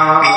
Yeah.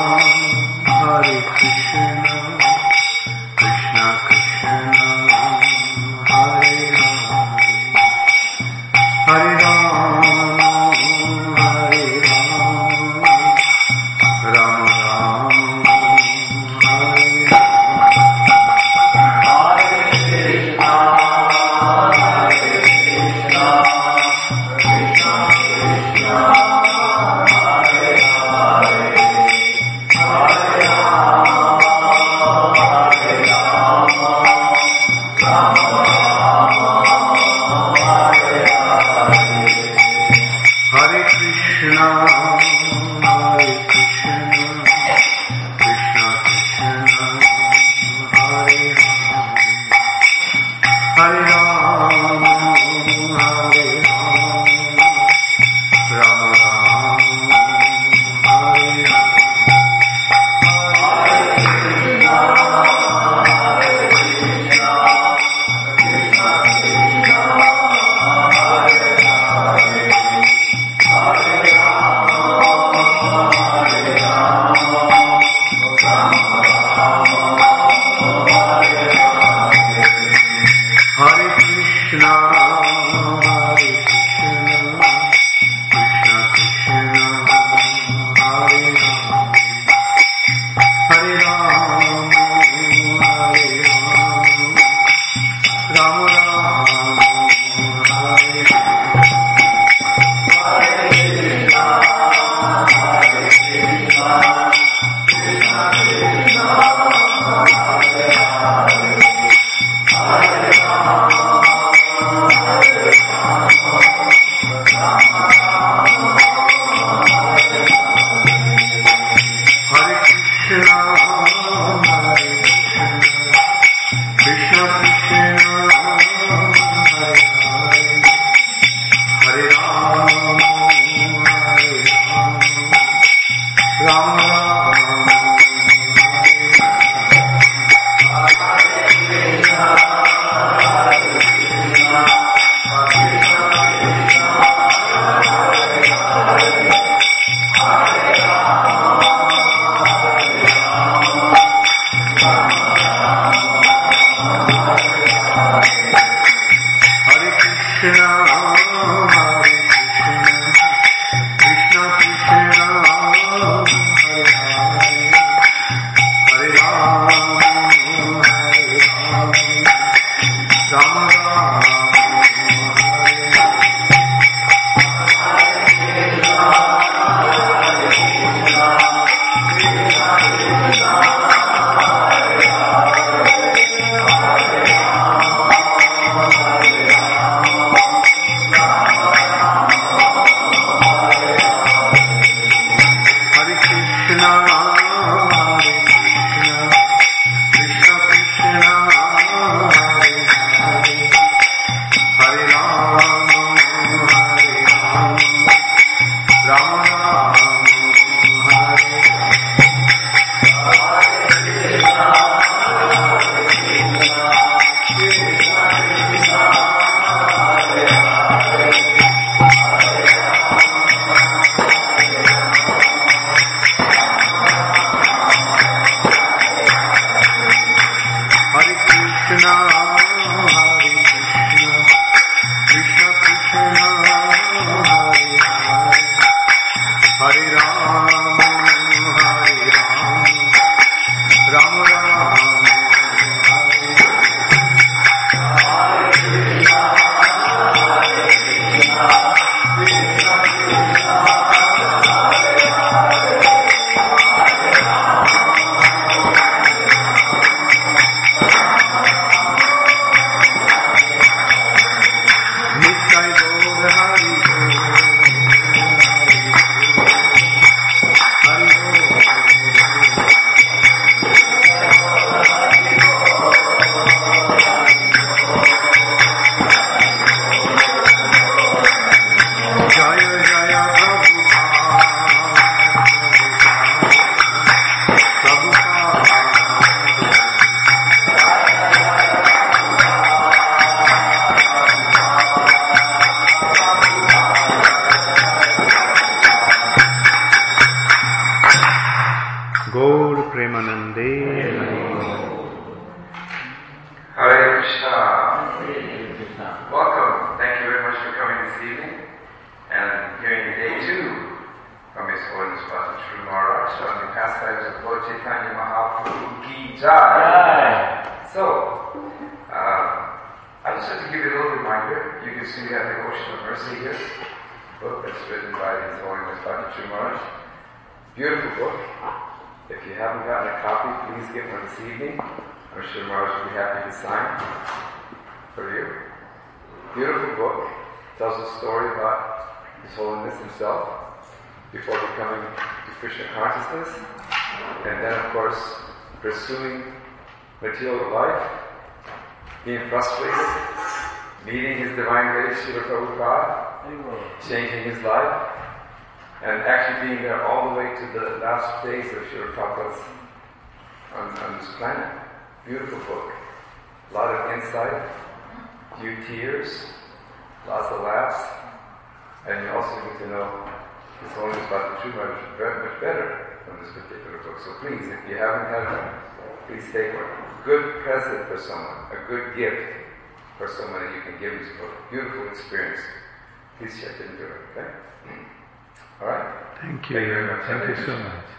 Thank you so much.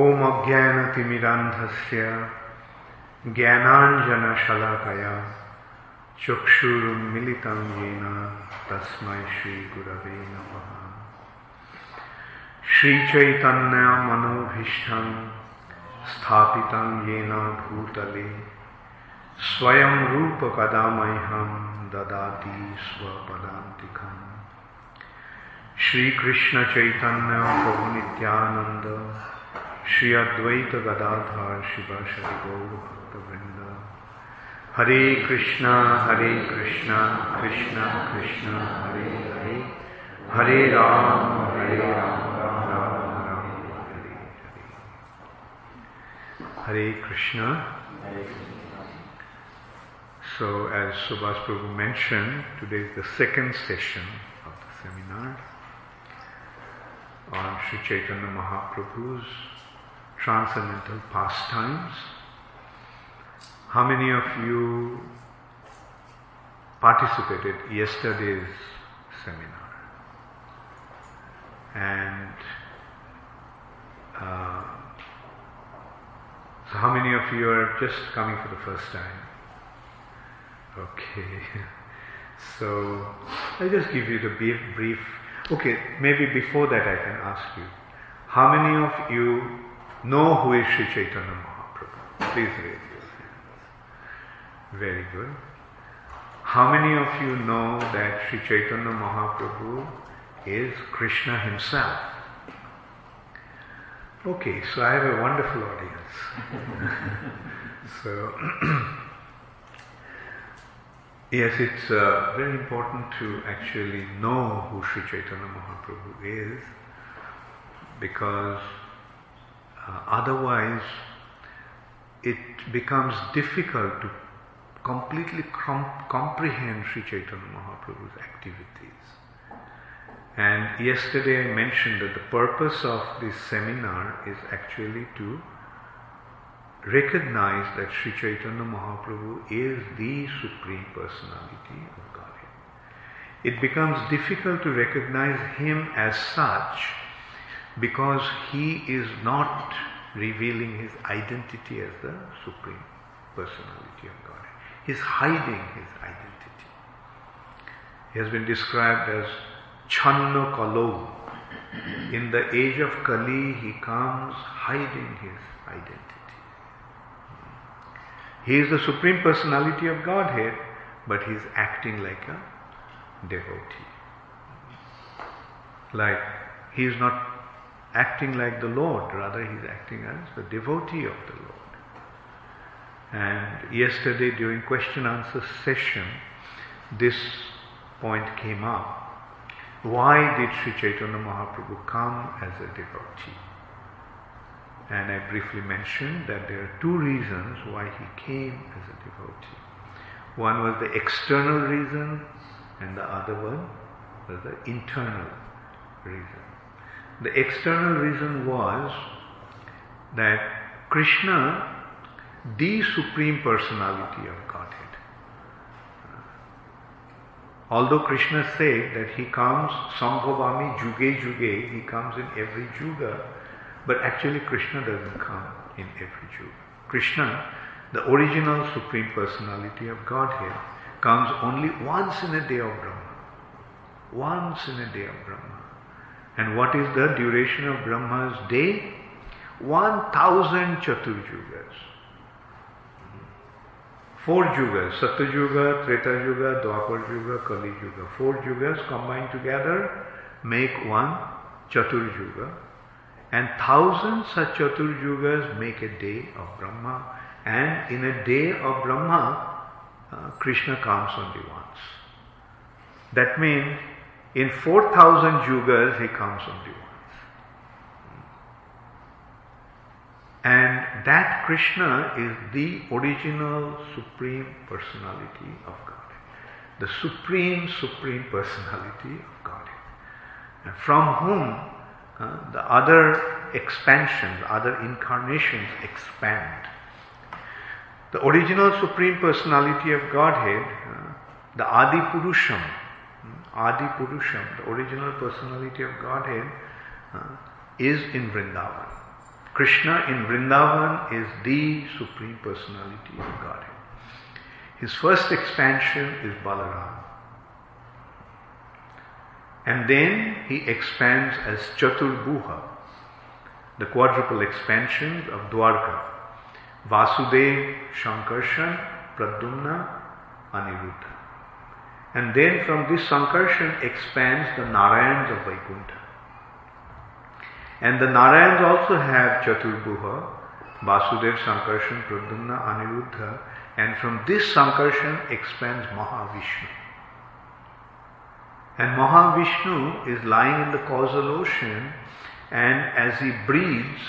ॐ अज्ञानतिमिरान्धस्य ज्ञानाञ्जनशलाकया चक्षुरुन्मिलितं येन तस्मै श्रीगुरवे नमः श्रीचैतन्यमनोभीष्टं स्थापितं येन भूतले स्वयं रूपकदा मह्यं ददाति स्वपदान्तिकम्। श्रीकृष्णचैतन्यप्रभुनित्यानन्द श्री अद्वैतगदाधर शिवशरिगौरभक्तवृन्द हरे कृष्णा हरे कृष्णा कृष्णा कृष्णा, हरे हरे। हरे राम हरे राम राम राम हरे Krishna. So, as Subhas Prabhu mentioned, today is the second session of the seminar on Sri Chaitanya Mahaprabhu's transcendental pastimes. How many of you participated yesterday's seminar? And uh, so, how many of you are just coming for the first time? Okay. So, I'll just give you the brief, brief. Okay, maybe before that I can ask you. How many of you know who is Sri Chaitanya Mahaprabhu? Please raise your hands. Very good. How many of you know that Sri Chaitanya Mahaprabhu is Krishna himself? Okay, so I have a wonderful audience. so, yes, it's uh, very important to actually know who Sri Chaitanya Mahaprabhu is because uh, otherwise it becomes difficult to completely com- comprehend Sri Chaitanya Mahaprabhu's activities. And yesterday I mentioned that the purpose of this seminar is actually to recognize that Sri Chaitanya Mahaprabhu is the Supreme Personality of Godhead. It becomes difficult to recognize Him as such because He is not revealing His identity as the Supreme Personality of Godhead. He is hiding His identity. He has been described as Channa Kalo. In the age of Kali, He comes hiding His identity. He is the Supreme Personality of Godhead, but he is acting like a devotee. Like he is not acting like the Lord, rather, he is acting as the devotee of the Lord. And yesterday, during question answer session, this point came up. Why did Sri Chaitanya Mahaprabhu come as a devotee? And I briefly mentioned that there are two reasons why he came as a devotee. One was the external reason, and the other one was the internal reason. The external reason was that Krishna, the Supreme Personality of Godhead, uh, although Krishna said that he comes Sambhavami Juge Juge, he comes in every Juga, but actually Krishna doesn't come in every Juga. Krishna, the original Supreme Personality of Godhead, comes only once in a day of Brahma. Once in a day of Brahma. And what is the duration of Brahma's day? 1000 Chaturjugas. Four Yugas, Satyuga, Treta Yuga, Dwapar Yuga, Kali Yuga. Four Yugas combined together make one Chaturjuga. And thousands such Chaturjugas make a day of Brahma. And in a day of Brahma, uh, Krishna comes only once. That means in 4000 yugas he comes only once. And that Krishna is the original supreme personality of God. The supreme, supreme personality of God. And from whom uh, the other expansions, other incarnations expand. The original Supreme Personality of Godhead, uh, the Adi Purusham, hmm, Adi Purusham, the original personality of Godhead, uh, is in Vrindavan. Krishna in Vrindavan is the Supreme Personality of Godhead. His first expansion is Balaram. And then he expands as Chaturvyuha, the quadruple expansions of Dwarka. Vasudev, Shankarshan, Pradyumna, Aniruddha. And then from this Sankarshan expands the Narayans of Vaikuntha. And the Narayans also have Chaturvyuha, Vasudev, Sankarshan, Pradyumna, Aniruddha. And from this Sankarshan expands Mahavishnu. And Mahavishnu is lying in the causal ocean, and as he breathes,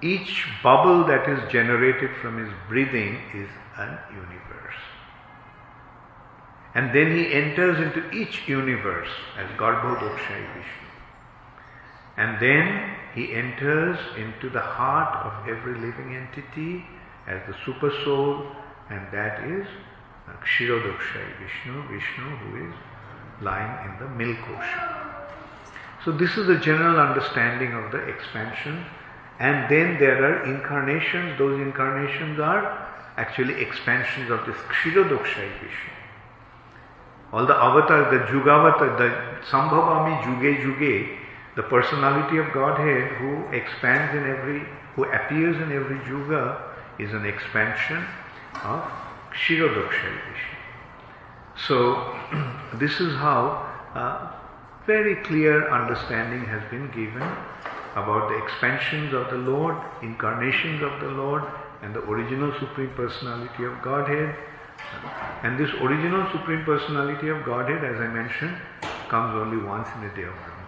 each bubble that is generated from his breathing is an universe. And then he enters into each universe as Garbhodakashayi Vishnu. And then he enters into the heart of every living entity as the super soul, and that is Kshirodakashayi Vishnu, Vishnu who is lying in the milk ocean. So this is the general understanding of the expansion and then there are incarnations, those incarnations are actually expansions of this Kshirodakashayi Vishnu. All the avatars, the Jugavatar, the Sambhavami Juge Juge, the personality of Godhead who expands in every, who appears in every Juga is an expansion of Kshirodakashayi Vishnu. So, this is how very clear understanding has been given about the expansions of the Lord, incarnations of the Lord, and the original Supreme Personality of Godhead. And this original Supreme Personality of Godhead, as I mentioned, comes only once in a day of Brahma.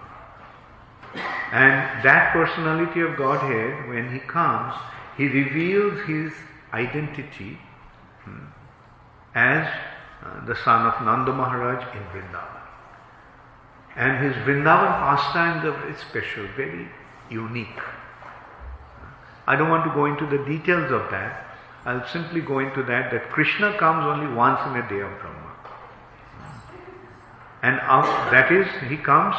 And that personality of Godhead, when he comes, he reveals his identity hmm, as uh, the son of Nanda Maharaj in Vrindavan. And his Vrindavan pastimes are very special, very unique. I don't want to go into the details of that. I'll simply go into that that Krishna comes only once in a day of Brahma. And that is, he comes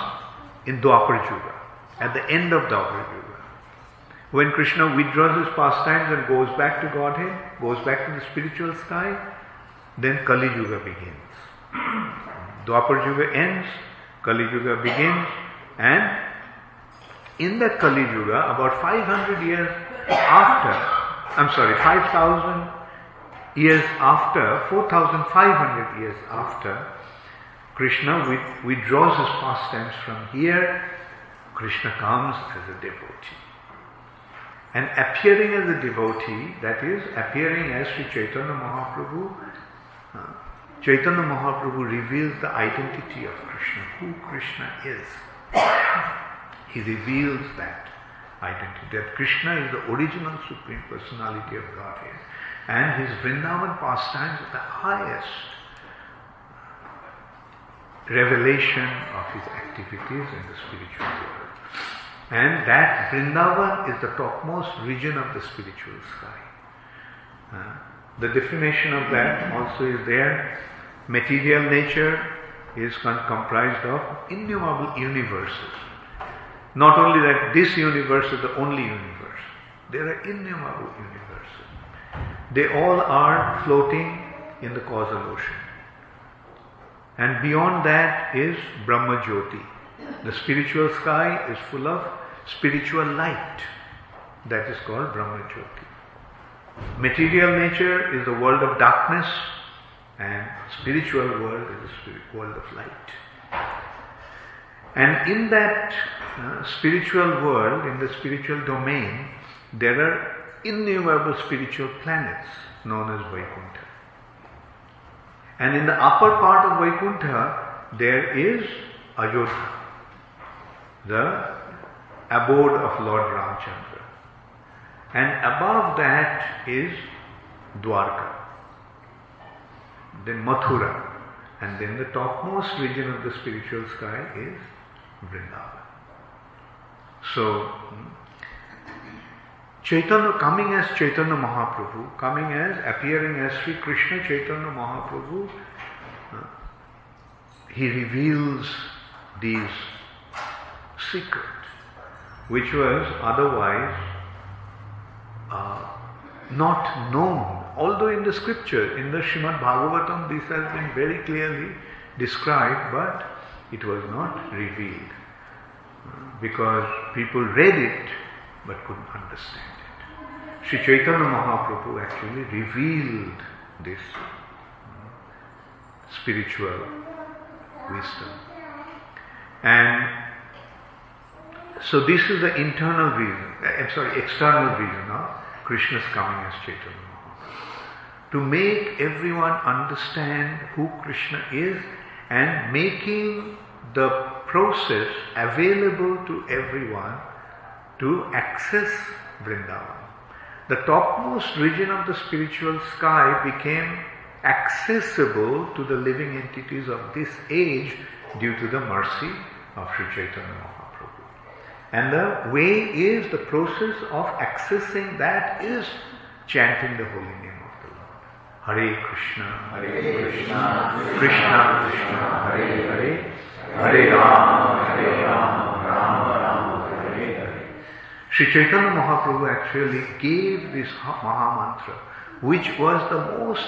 in Dwapar Yuga, at the end of Dwapar Yuga. When Krishna withdraws his pastimes and goes back to Godhead, goes back to the spiritual sky, then Kali Yuga begins. Dwapar Yuga ends, Kali Yuga begins, and in that Kali Yuga, about 500 years after, I'm sorry, 5,000 years after, 4,500 years after, Krishna withdraws his pastimes from here, Krishna comes as a devotee. And appearing as a devotee, that is, appearing as Sri Chaitanya Mahaprabhu, Chaitanya Mahaprabhu reveals the identity of Krishna, who Krishna is he reveals that identity, that Krishna is the original Supreme Personality of Godhead. And his Vrindavan pastimes are the highest revelation of his activities in the spiritual world. And that Vrindavan is the topmost region of the spiritual sky. Uh, the definition of that also is there. Material nature is comprised of innumerable universes. Not only that this universe is the only universe, there are innumerable universes. They all are floating in the causal ocean. And beyond that is Brahma Jyoti. The spiritual sky is full of spiritual light. That is called Brahma Jyoti. Material nature is the world of darkness, and spiritual world is the world of light. And in that uh, spiritual world, in the spiritual domain, there are innumerable spiritual planets known as Vaikuntha. And in the upper part of Vaikuntha, there is Ayodhya, the abode of Lord Ramchandra. And above that is Dwarka, then Mathura, and then the topmost region of the spiritual sky is Vrindavan. So, hmm, Chaitanya coming as Chaitanya Mahaprabhu, coming as, appearing as Sri Krishna Chaitanya Mahaprabhu, he reveals these secrets, which was otherwise uh, not known. Although in the scripture, in the Srimad Bhagavatam, this has been very clearly described, but it was not revealed. Uh, because people read it but couldn't understand. It. Sri Chaitanya Mahaprabhu actually revealed this spiritual wisdom. And so this is the internal reason, uh, I'm sorry, external reason of Krishna's coming as Chaitanya. To make everyone understand who Krishna is and making the process available to everyone to access Vrindavan the topmost region of the spiritual sky became accessible to the living entities of this age due to the mercy of Sri Chaitanya. And the way is the process of accessing that is chanting the holy name of the Lord. Hare Krishna, Hare Krishna, Krishna Krishna, Hare Hare, Hare Rama, Hare Rama, Rama Rama, Hare Hare. Sri Chaitanya Mahaprabhu actually gave this Maha Mantra, which was the most,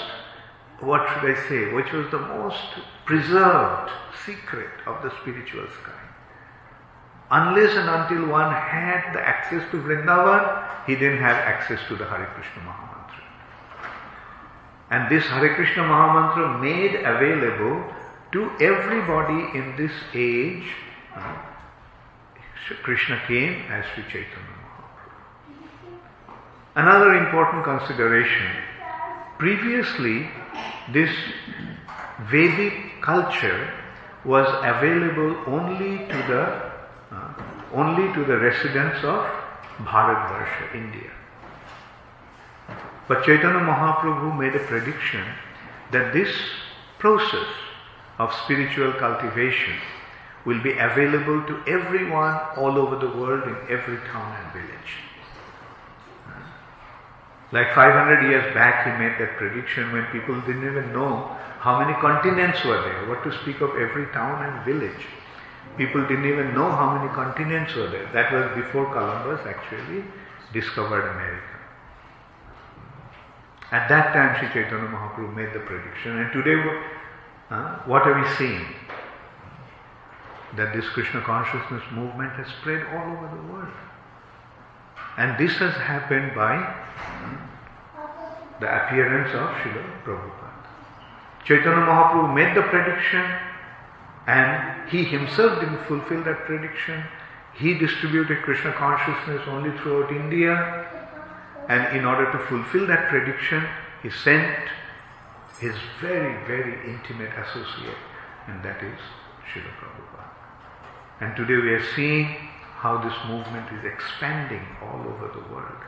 what should I say, which was the most preserved secret of the spiritual sky. Unless and until one had the access to Vrindavan, he didn't have access to the Hare Krishna Maha Mantra. And this Hare Krishna Maha Mantra made available to everybody in this age. Uh, Krishna came as Sri Chaitanya. Another important consideration previously, this Vedic culture was available only to the only to the residents of Bharatvarsha, India. But Chaitanya Mahaprabhu made a prediction that this process of spiritual cultivation will be available to everyone all over the world in every town and village. Like 500 years back, he made that prediction when people didn't even know how many continents were there, what to speak of every town and village. People didn't even know how many continents were there. That was before Columbus actually discovered America. At that time, Sri Chaitanya Mahaprabhu made the prediction, and today, uh, what are we seeing? That this Krishna consciousness movement has spread all over the world. And this has happened by the appearance of Srila Prabhupada. Chaitanya Mahaprabhu made the prediction and he himself didn't fulfill that prediction. He distributed Krishna consciousness only throughout India and in order to fulfill that prediction, he sent his very, very intimate associate and that is Srila Prabhupada. And today we are seeing how this movement is expanding all over the world.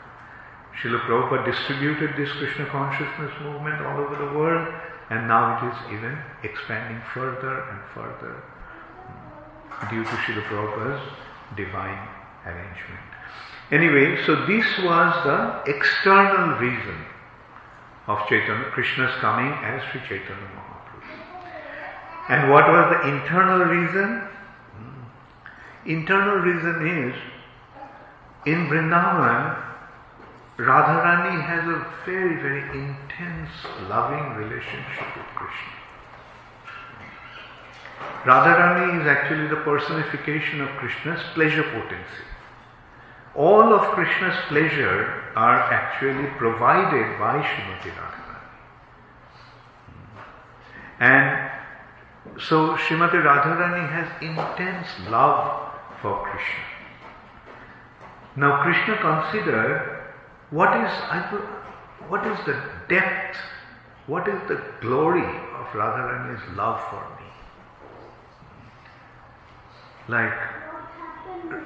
Srila Prabhupada distributed this Krishna consciousness movement all over the world and now it is even expanding further and further due to Srila Prabhupada's divine arrangement. Anyway, so this was the external reason of Chaitanya, Krishna's coming as Sri Chaitanya Mahaprabhu. And what was the internal reason? Hmm. Internal reason is in Vrindavan, Radharani has a very, very intense, loving relationship with Krishna. Radharani is actually the personification of Krishna's pleasure potency. All of Krishna's pleasure are actually provided by Srimati Radharani. And so Srimati Radharani has intense love for Krishna. Now Krishna considered what is, what is the depth, what is the glory of Radharani's love for me? Like,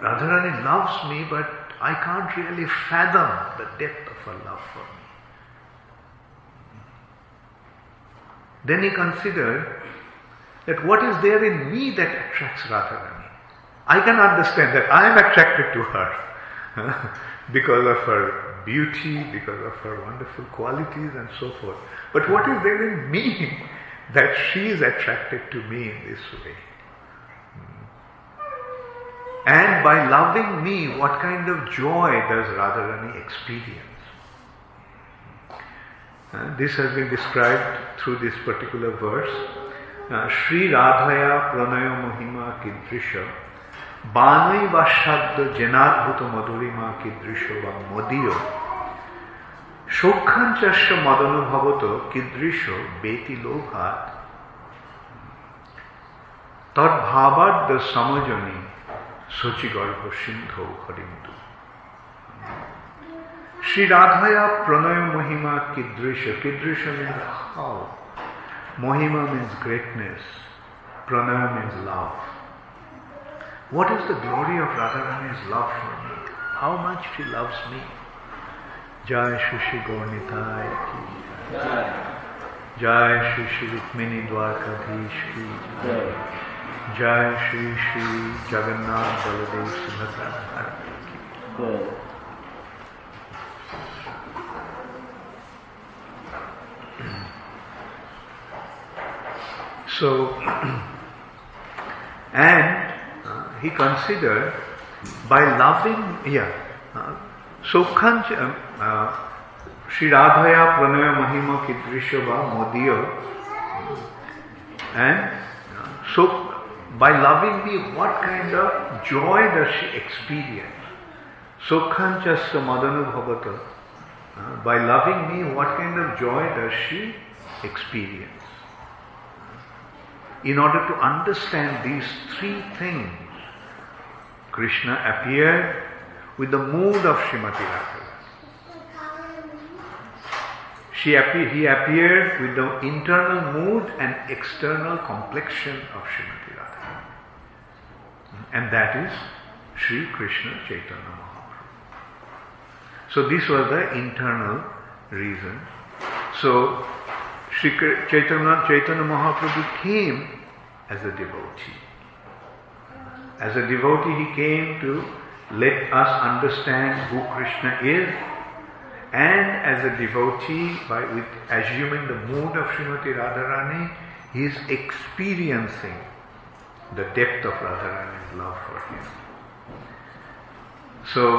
Radharani loves me, but I can't really fathom the depth of her love for me. Then he considered that what is there in me that attracts Radharani? I can understand that I am attracted to her because of her beauty, because of her wonderful qualities and so forth. But what is there in me that she is attracted to me in this way? Hmm. And by loving me, what kind of joy does Radharani experience? Uh, this has been described through this particular verse. Uh, Sri Radhaya Pranaya Mohima Kidrisha বানই বা সাধ্য জেনাদ্ভুত মধুরিমা কীদৃশ বা মদীয়। সৌখ্যাঞ্চাস্য মদনুভবত কীদৃশ বেতি লোভাত। তদ্ভাবাদ্য সমজনী শচীগর্ভ সিন্ধু হরিন্দু। শ্রী রাধায়া প্রণয় মহিমা কীদৃশ কীদৃশ means how? Mohima means greatness, pranaya means love. What is the glory of Radharani's love for me? How much she loves me? Jai Shushi Gornitai ki Jai Shri Shri Rukmini Dwarkadhish ki Jai Shri Shri Jagannath Baladev Subhadra ki So, and he considered by loving, yeah, uh, Sokhanch, uh, uh, Sri Radhaya Pranaya Mahima Kidrishava Modiya, and uh, so by loving me, what kind of joy does she experience? Sokhanchasya Madanu Bhavata. Uh, by loving me, what kind of joy does she experience? In order to understand these three things, Krishna appeared with the mood of Srimati Radharani. She appear, he appeared with the internal mood and external complexion of Srimati Radharani. And that is Sri Krishna Chaitanya Mahaprabhu. So this was the internal reason. So Sri Chaitanya, Chaitanya Mahaprabhu came as a devotee. As a devotee, he came to let us understand who Krishna is, and as a devotee, by with assuming the mood of Srimati Radharani, he is experiencing the depth of Radharani's love for him. So,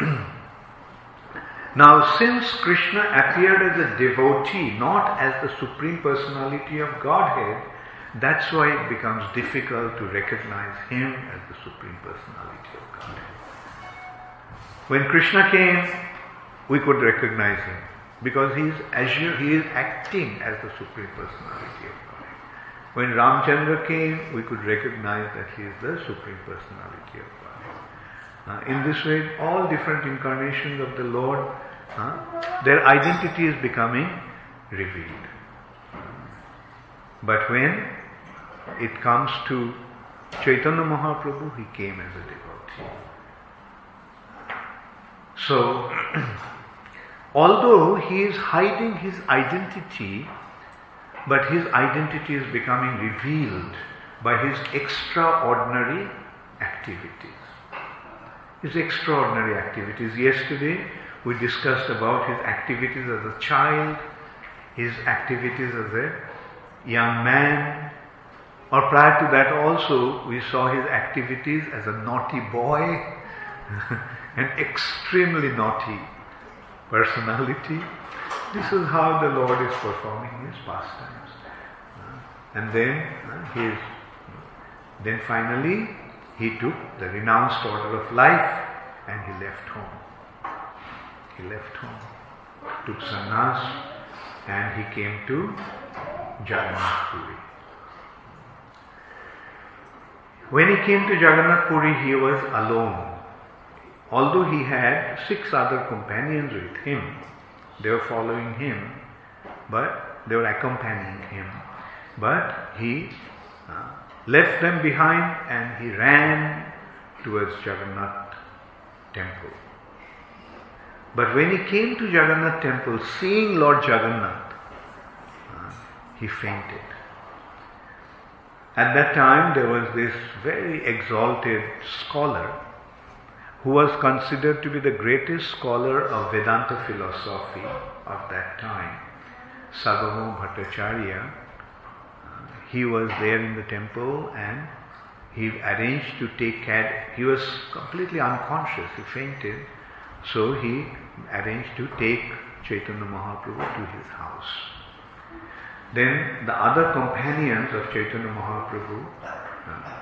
now since Krishna appeared as a devotee, not as the Supreme Personality of Godhead, that's why it becomes difficult to recognize Him as the Supreme Personality of Godhead. When Krishna came, we could recognize Him because He is, he is acting as the Supreme Personality of Godhead. When Ramchandra came, we could recognize that He is the Supreme Personality of Godhead. Uh, in this way, all different incarnations of the Lord, uh, their identity is becoming revealed. But when it comes to Chaitanya Mahaprabhu, he came as a devotee. So, although he is hiding his identity, but his identity is becoming revealed by his extraordinary activities. his extraordinary activities. Yesterday we discussed about his activities as a child, his activities as a young man, or prior to that also we saw his activities as a naughty boy, an extremely naughty personality. This is how the Lord is performing his pastimes. And then uh, his, then finally he took the renounced order of life and he left home. He left home, took sannyas and he came to Jagannath Puri. When he came to Jagannath Puri, he was alone. Although he had six other companions with him, they were following him, but they were accompanying him. But he uh, left them behind and he ran towards Jagannath temple. But when he came to Jagannath temple, seeing Lord Jagannath, uh, he fainted. At that time, there was this very exalted scholar who was considered to be the greatest scholar of Vedanta philosophy of that time, Sarvabhauma Bhattacharya. He was there in the temple and he arranged to take care. He was completely unconscious, he fainted. So he arranged to take Chaitanya Mahaprabhu to his house. Then the other companions of Chaitanya Mahaprabhu uh,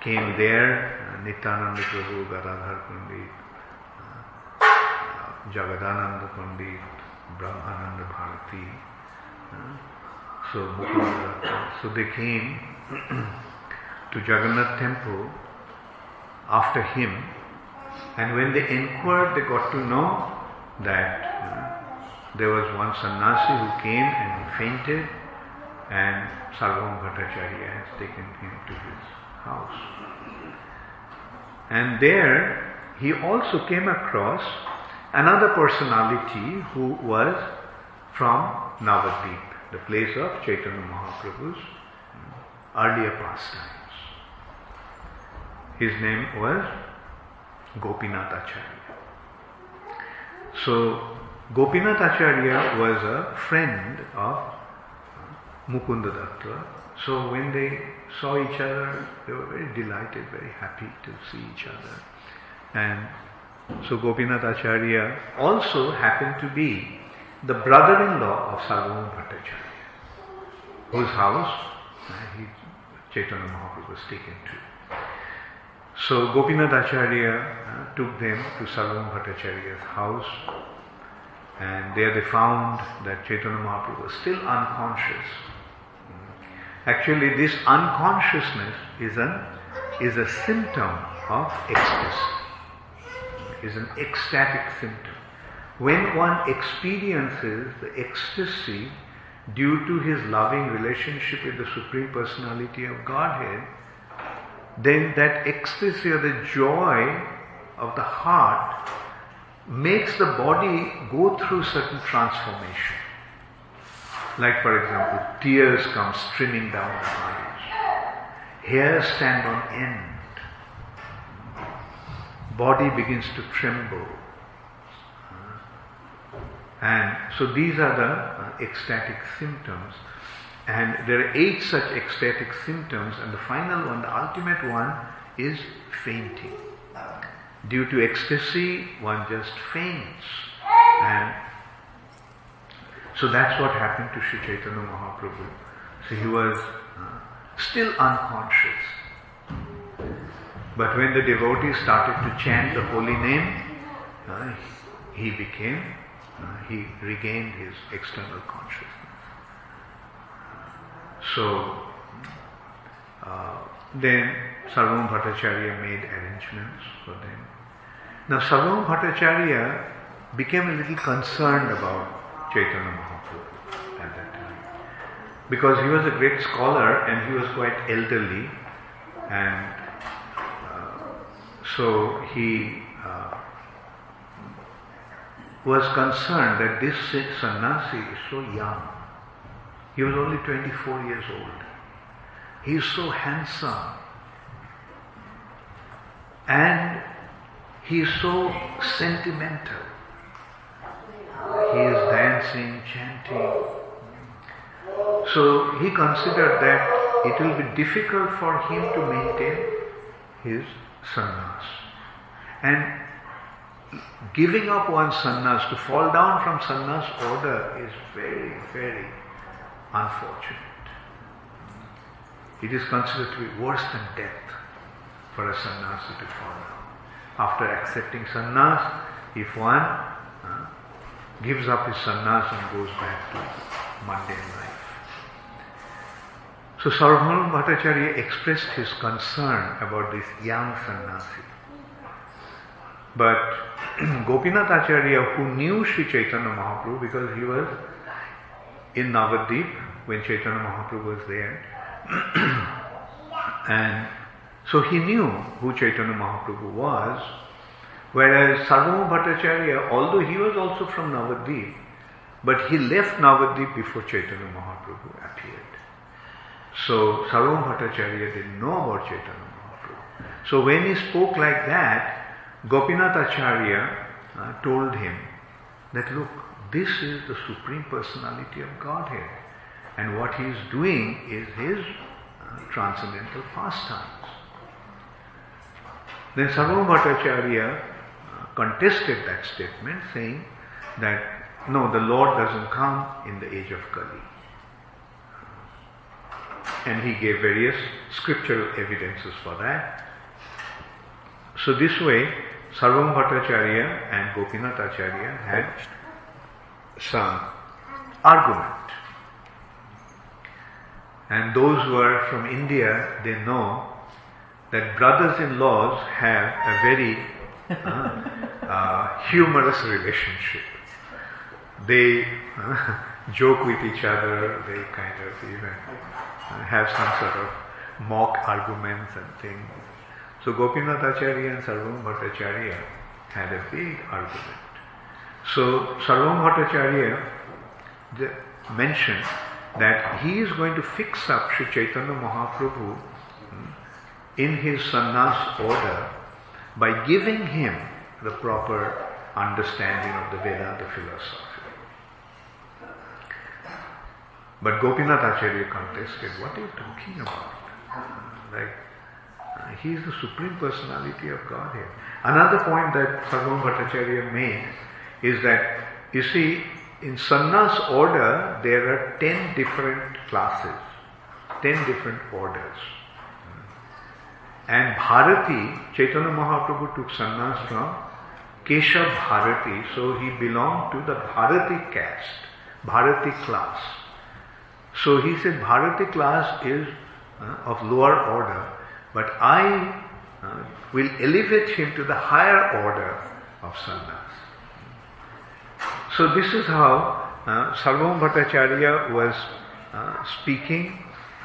came there, uh, Nityananda Prabhu, Gadadhar Pandit, uh, Jagadananda Pandit, Brahmananda Bharati, uh, so so they came to Jagannath temple after him. And when they inquired they got to know that uh, there was one sannyasi who came and he fainted and Sarvabhauma Bhattacharya has taken him to his house. And there he also came across another personality who was from Navadvip, the place of Chaitanya Mahaprabhu's earlier pastimes. His name was Gopinath Acharya. So Gopinath Acharya was a friend of Mukunda Datta. So when they saw each other, they were very delighted, very happy to see each other. And so Gopinath Acharya also happened to be the brother-in-law of Sarvabhauma Bhattacharya, whose house uh, he, Chaitanya Mahaprabhu was taken to. So Gopinath Acharya uh, took them to Sarvabhauma Bhattacharya's house and there they found that Chaitanya Mahaprabhu was still unconscious. Actually, this unconsciousness is an is a symptom of ecstasy. Is an ecstatic symptom. When one experiences the ecstasy due to his loving relationship with the Supreme Personality of Godhead, then that ecstasy or the joy of the heart makes the body go through certain transformation. Like, for example, tears come streaming down the eyes, hairs stand on end, body begins to tremble. And so these are the uh, ecstatic symptoms. And there are eight such ecstatic symptoms, and the final one, the ultimate one, is fainting. Due to ecstasy, one just faints. And so that's what happened to Sri Chaitanya Mahaprabhu. So he was uh, still unconscious. But when the devotees started to chant the holy name, uh, he became, uh, he regained his external consciousness. So uh, then Sarvabhauma Bhattacharya made arrangements for them. Now Sarvabhauma Bhattacharya became a little concerned about Chaitanya Mahaprabhu at that time. Because he was a great scholar and he was quite elderly and uh, so he uh, was concerned that this sannyasi is so young. He was only 24 years old. He is so handsome. And he is so sentimental. He is dancing, chanting. So he considered that it will be difficult for him to maintain his sannyas. And giving up one's sannyas, to fall down from sannyas order is very, very unfortunate. It is considered to be worse than death for a sannyasi to fall down. After accepting sannyas, if one uh, gives up his sannyas and goes back to mundane life. So Sarvabhauma Bhattacharya expressed his concern about this young sannyasi. But Gopinath Acharya, who knew Sri Chaitanya Mahaprabhu because he was in Navadip when Chaitanya Mahaprabhu was there, and so he knew who Chaitanya Mahaprabhu was, whereas Sarvabhauma Bhattacharya, although he was also from Navadip, but he left Navadip before Chaitanya Mahaprabhu appeared. So Sarvabhauma Bhattacharya didn't know about Chaitanya Mahaprabhu. So when he spoke like that, Gopinath Acharya uh, told him that look, this is the Supreme Personality of Godhead. And what he is doing is his uh, transcendental pastimes. Then Sarvabhauma Bhattacharya uh, contested that statement saying that no, the Lord doesn't come in the age of Kali. And he gave various scriptural evidences for that. So this way, Sarvam Bhattacharya and Gopinath Acharya had some argument. And those who are from India, they know that brothers-in-laws have a very uh, uh, humorous relationship. They uh, joke with each other, they kind of even have some sort of mock arguments and things. So Gopinath Acharya and Sarvam Bhattacharya had a big argument. So Sarvam Bhattacharya mentioned that he is going to fix up Sri Chaitanya Mahaprabhu in his sannyas order by giving him the proper understanding of the Vedanta philosophy. But Gopinath Acharya contested, what are you talking about? Like, uh, he is the Supreme Personality of Godhead. Another point that Sarvam Bhattacharya made is that, you see, in sannyas order, there are ten different classes, ten different orders. And Bharati, Chaitanya Mahaprabhu took sannyas from Keshav Bharati, so he belonged to the Bharati caste, Bharati class. So he said Bharati class is uh, of lower order, but I uh, will elevate him to the higher order of sannyas. So this is how uh, Sarvam Bhattacharya was uh, speaking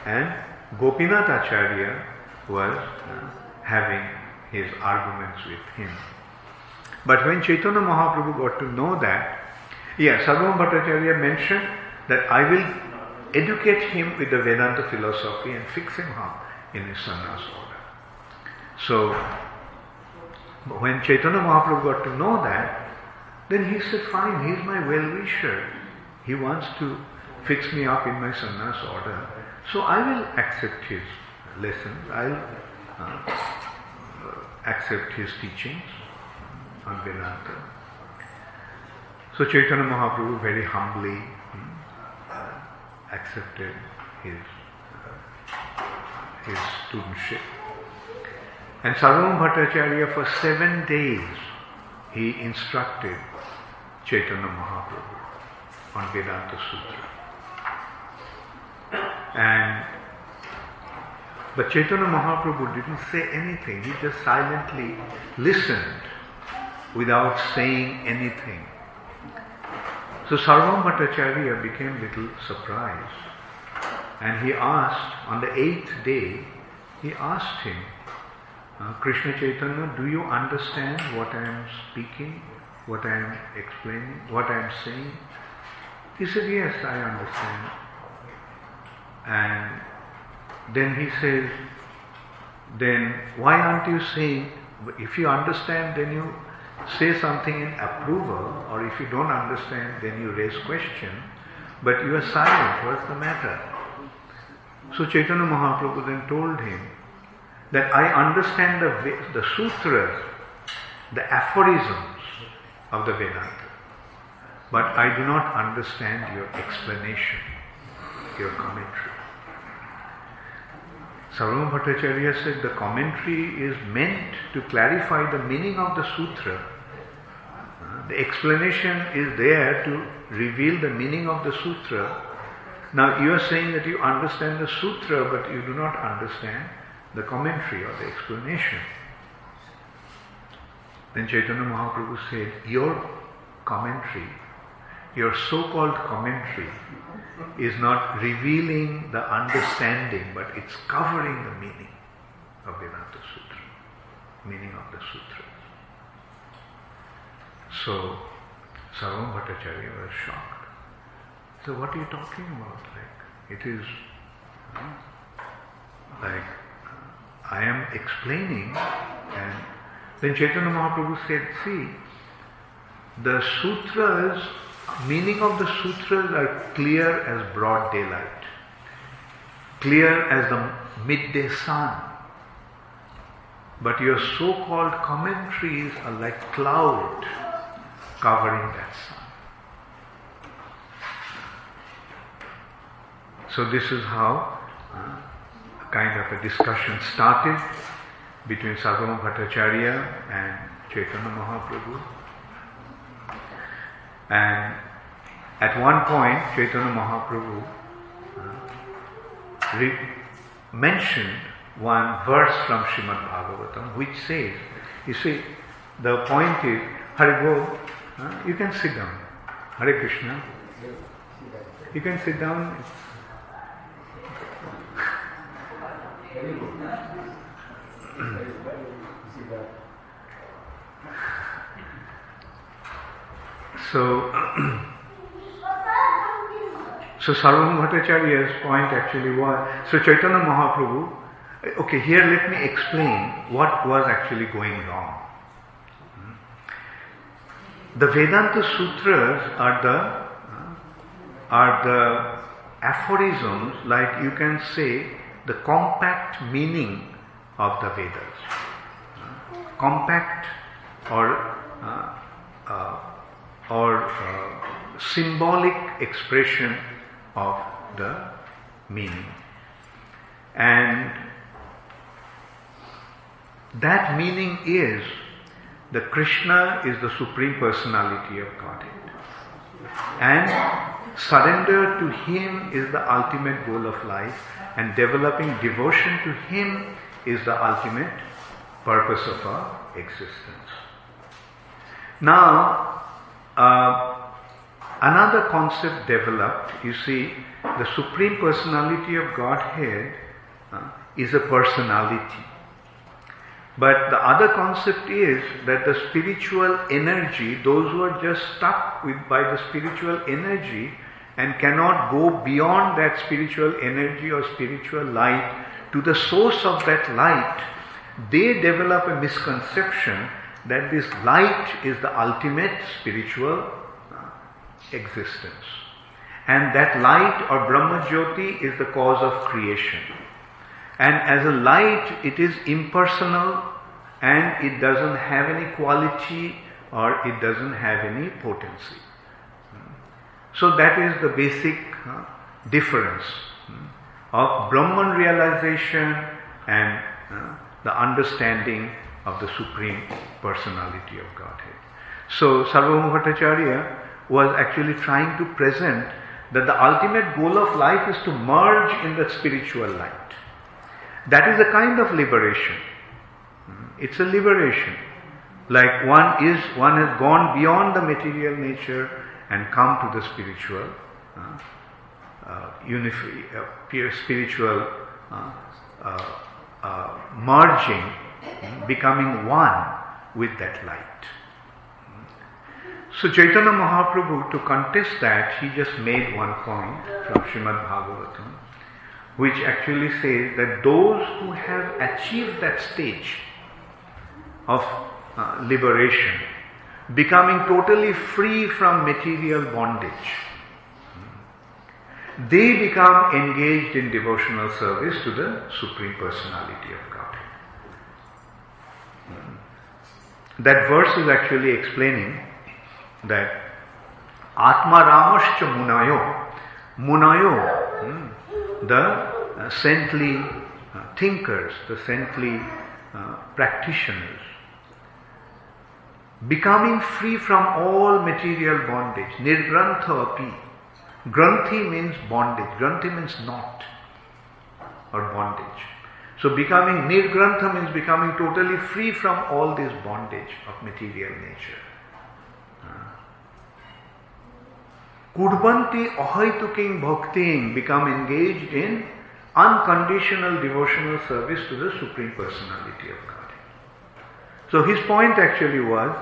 and Gopinath Acharya was uh, having his arguments with him. But when Chaitanya Mahaprabhu got to know that, yeah, Sarvam Bhattacharya mentioned that I will educate him with the Vedanta philosophy and fix him up in his sannyas order. So, when Chaitanya Mahaprabhu got to know that, then he said, fine, he's my well-wisher. He wants to fix me up in my sannyas order. So I will accept his lessons. I'll uh, accept his teachings on Vedanta. So Chaitanya Mahaprabhu very humbly accepted his, uh, his studentship. And Sarvam Bhattacharya for seven days he instructed Chaitanya Mahaprabhu on Vedanta Sutra. And but Chaitanya Mahaprabhu didn't say anything. He just silently listened without saying anything. So Sarvam Bhattacharya became little surprised. And he asked, on the eighth day, he asked him, uh, Krishna Chaitanya, do you understand what I am speaking, what I am explaining, what I am saying? He said, Yes, I understand. And then he says, Then why aren't you saying if you understand, then you say something in approval, or if you don't understand, then you raise question, but you are silent. What's the matter? So Chaitanya Mahaprabhu then told him that I understand the, the sutras, the aphorisms of the Vedanta, but I do not understand your explanation, your commentary. Sarvabhauma Bhattacharya said the commentary is meant to clarify the meaning of the sutra. The explanation is there to reveal the meaning of the sutra. Now you are saying that you understand the sutra but you do not understand the commentary or the explanation. Then Chaitanya Mahaprabhu said, Your commentary, your so called commentary, is not revealing the understanding, but it's covering the meaning of Vedanta Sutra, meaning of the sutras. So, Sarvabhauma Bhattacharya was shocked. So, what are you talking about? Like, it is like I am explaining, and then Chaitanya Mahaprabhu said, see, the sutras meaning of the sutras are clear as broad daylight, clear as the midday sun. But your so called commentaries are like cloud covering that sun. So, this is how uh, a kind of a discussion started between Sarvabhauma Bhattacharya and Chaitanya Mahaprabhu. And at one point, Chaitanya Mahaprabhu uh, re- mentioned one verse from Srimad Bhagavatam which says, you see, the point is, Haribol, uh, you can sit down. Hare Krishna. You can sit down. So, so Sarvabhauma Bhattacharya's point actually was, so Chaitanya Mahaprabhu, okay, here let me explain what was actually going wrong. The Vedanta Sutras are the are the aphorisms, like you can say, the compact meaning of the Vedas. Compact or uh, uh, or uh, symbolic expression of the meaning. And that meaning is that Krishna is the Supreme Personality of Godhead. And surrender to Him is the ultimate goal of life, and developing devotion to Him is the ultimate purpose of our existence. Now, uh, another concept developed, you see, the Supreme Personality of Godhead uh, is a personality. But the other concept is that the spiritual energy, those who are just stuck with by the spiritual energy and cannot go beyond that spiritual energy or spiritual light to the source of that light, they develop a misconception that this light is the ultimate spiritual uh, existence. And that light or Brahma Jyoti is the cause of creation. And as a light, it is impersonal and it doesn't have any quality or it doesn't have any potency. So that is the basic uh, difference of Brahman realization and uh, the understanding of the Supreme Personality of Godhead. So Sarvabhauma Bhattacharya was actually trying to present that the ultimate goal of life is to merge in the spiritual light. That is a kind of liberation. Hmm. It's a liberation. Like one is, one has gone beyond the material nature and come to the spiritual, uh, uh, unif- uh, pure spiritual uh, uh, uh, merging becoming one with that light. So Chaitanya Mahaprabhu, to contest that, he just made one point from Srimad Bhagavatam, which actually says that those who have achieved that stage, of uh, liberation, becoming totally free from material bondage. They become engaged in devotional service to the Supreme Personality of Godhead. That verse is actually explaining that Atma Ramascha Munayo, Munayo, hmm, the uh, saintly uh, thinkers, the saintly uh, practitioners, becoming free from all material bondage, nirgrantha api. Granthi means bondage, granthi means knot or bondage. So becoming nirgrantha means becoming totally free from all this bondage of material nature. Kudbanti ahaituking bhakting become engaged in unconditional devotional service to the Supreme Personality of God. So his point actually was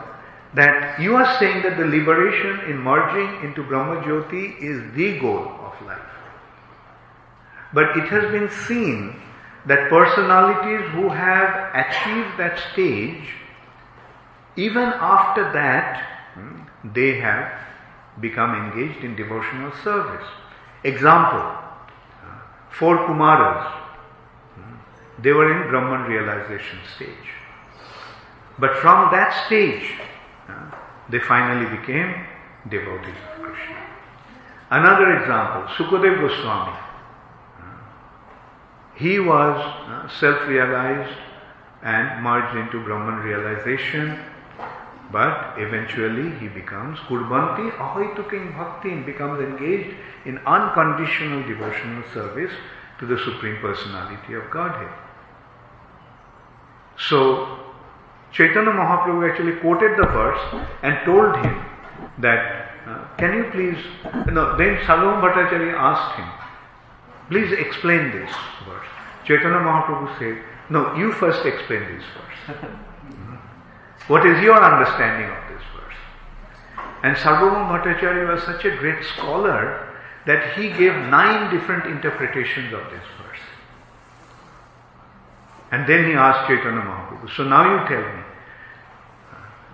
that you are saying that the liberation in merging into Brahma Jyoti is the goal of life. But it has been seen that personalities who have achieved that stage, even after that, hmm, they have become engaged in devotional service. Example, four Kumaras, hmm, they were in Brahman realization stage. But from that stage, they finally became devotees of Krishna. Another example, Sukadev Goswami. He was self realized and merged into Brahman realization, but eventually he becomes Kurbanti Ahoituking Bhakti, and becomes engaged in unconditional devotional service to the Supreme Personality of Godhead. So, Chaitanya Mahaprabhu actually quoted the verse and told him that, uh, can you please, no, then Sarvabhauma Bhattacharya asked him, please explain this verse. Chaitanya Mahaprabhu said, no, you first explain this verse. what is your understanding of this verse? And Sarvabhauma Bhattacharya was such a great scholar that he gave nine different interpretations of this verse. And then he asked Chaitanya Mahaprabhu, so now you tell me.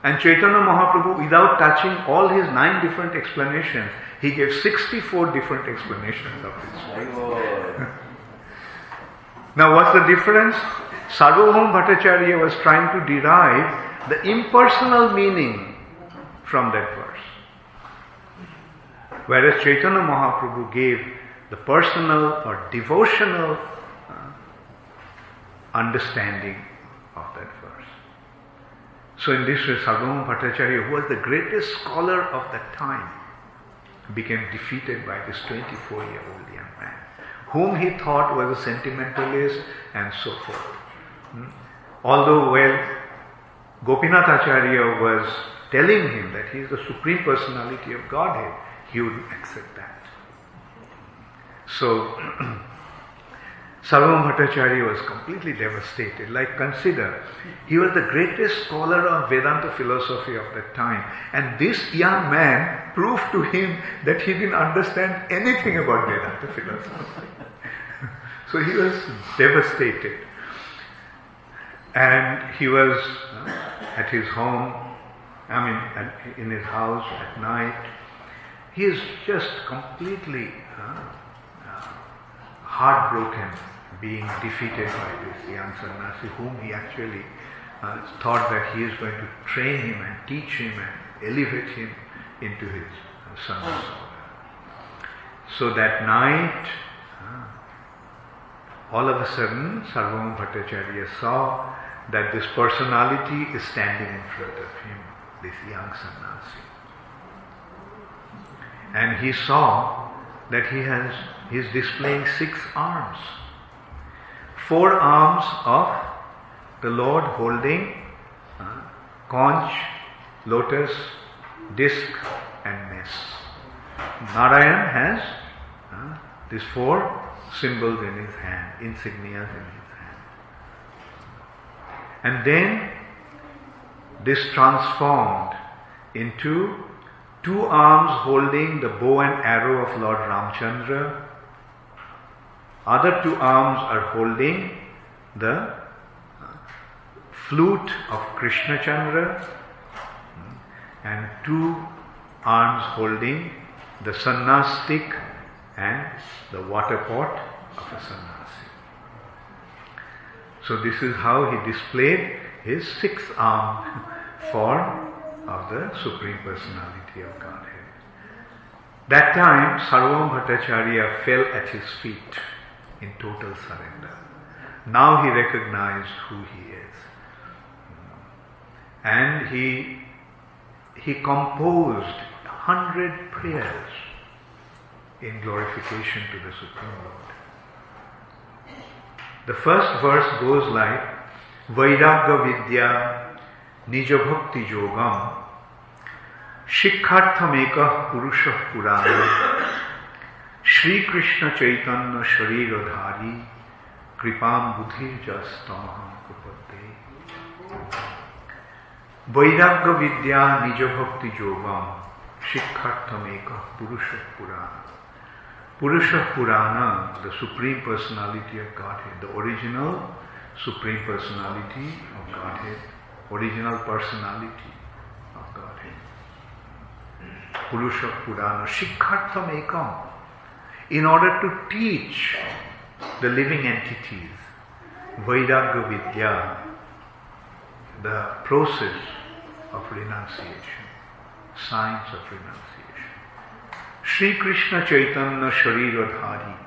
And Chaitanya Mahaprabhu, without touching all his nine different explanations, he gave 64 different explanations of this now what's the difference? Sarvabhauma Bhattacharya was trying to derive the impersonal meaning from that verse. Whereas Chaitanya Mahaprabhu gave the personal or devotional uh, understanding that verse. So in this way, Sarvabhauma Bhattacharya, who was the greatest scholar of that time, became defeated by this 24-year-old young man, whom he thought was a sentimentalist and so forth. Hmm? Although, well, Gopinath Acharya was telling him that he is the supreme personality of Godhead, he wouldn't accept that. So, Sarvabhauma Bhattacharya was completely devastated. Like, consider, he was the greatest scholar of Vedanta philosophy of that time, and this young man proved to him that he didn't understand anything about Vedanta philosophy. so he was devastated. And he was at his home, I mean, at, in his house at night. He is just completely uh, heartbroken being defeated by this young sannyasi whom he actually uh, thought that he is going to train him and teach him and elevate him into his uh. So that night, uh, all of a sudden, Sarvam Bhattacharya saw that this personality is standing in front of him, this young sannyasi. And he saw that he has, he is displaying six arms four arms of the Lord holding uh, conch, lotus, disc, and mace. Narayan has uh, these four symbols in his hand, insignias in his hand. And then this transformed into two arms holding the bow and arrow of Lord Ramchandra other two arms are holding the flute of Krishna Chandra and two arms holding the sannyas stick and the water pot of a sannyasi. So this is how he displayed his six arm form of the Supreme Personality of Godhead. That time, Sarvam Bhattacharya fell at his feet in total surrender. Now he recognized who he is. And he, he composed hundred prayers in glorification to the Supreme Lord. The first verse goes like Vairagya Vidya Nija Bhakti Yogam Shikharthameka Purushah Purana Shrikrishna Chaitanya শরীরধারী, কৃপাম বুধির যস্তমহং কুপতে বৈরাগ্য বিদ্যা নিজ ভক্তি যোগম শিক্ষার্থমেক পুরুষ পুরাণ। পুরুষ Purana the supreme personality of Godhead the original supreme personality of Godhead original personality of Godhead পুরুষ পুরাণ শিক্ষার্থমেকম in order to teach the living entities Vairagya Vidya, the process of renunciation, science of renunciation. Sri Krishna Chaitanya Shariradhari,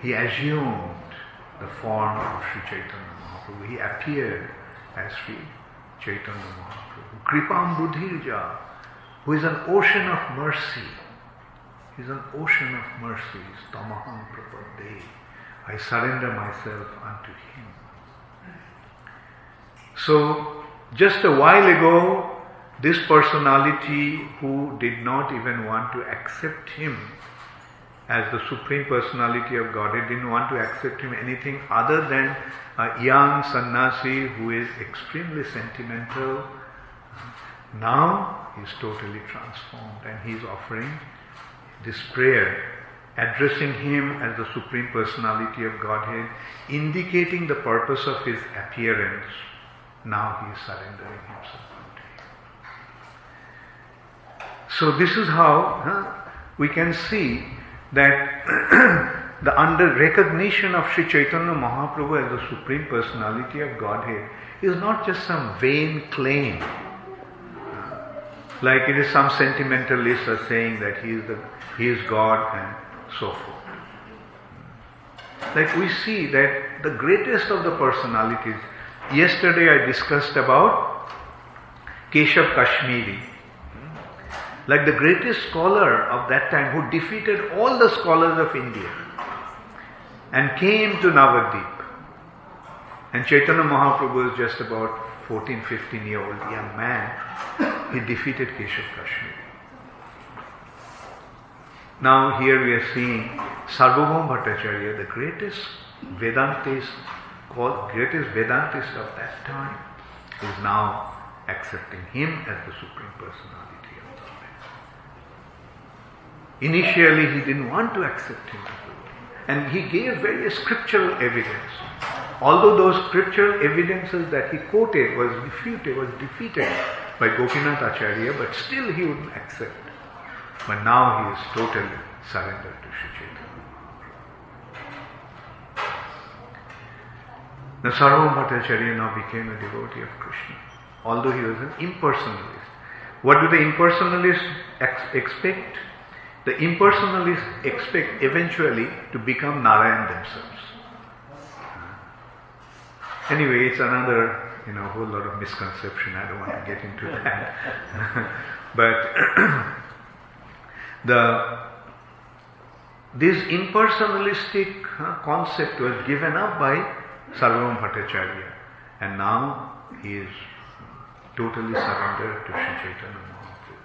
he assumed the form of Sri Chaitanya Mahaprabhu. He appeared as Sri Chaitanya Mahaprabhu. Kripam Buddhirja, who is an ocean of mercy. He's an ocean of mercy. Tamaham Prapadde. I surrender myself unto him. So, just a while ago, this personality who did not even want to accept him as the Supreme Personality of Godhead didn't want to accept him anything other than a young sannyasi who is extremely sentimental. Now he's totally transformed and he's offering this prayer addressing him as the Supreme Personality of Godhead, indicating the purpose of his appearance. Now he is surrendering himself unto him. So this is how huh, we can see that the under recognition of Sri Chaitanya Mahaprabhu as the Supreme Personality of Godhead is not just some vain claim like it is some sentimentalists are saying that he is the he is God and so forth. Like we see that the greatest of the personalities. Yesterday I discussed about Keshav Kashmiri. Like the greatest scholar of that time who defeated all the scholars of India and came to Navadip. And Chaitanya Mahaprabhu was just about 14, 15 year old young man, he defeated Keshav Kashmir. Now here we are seeing Sarvabhauma Bhattacharya, the greatest Vedantist, called greatest Vedantist of that time, is now accepting him as the Supreme Personality of Godhead. Initially he didn't want to accept him. And he gave various scriptural evidence. Although those scriptural evidences that he quoted was refuted, was defeated by Gopinath Acharya, but still he wouldn't accept. But now he is totally surrendered to Sri Chaitanya. Now Sarvam Bhattacharya now became a devotee of Krishna, although he was an impersonalist. What do the impersonalists ex- expect? The impersonalists expect eventually to become Narayan themselves. Anyway, it's another, you know, whole lot of misconception. I don't want to get into that. but the this impersonalistic uh, concept was given up by Sarvam Bhattacharya, and now he is totally surrendered to Sri Chaitanya Mahaprabhu.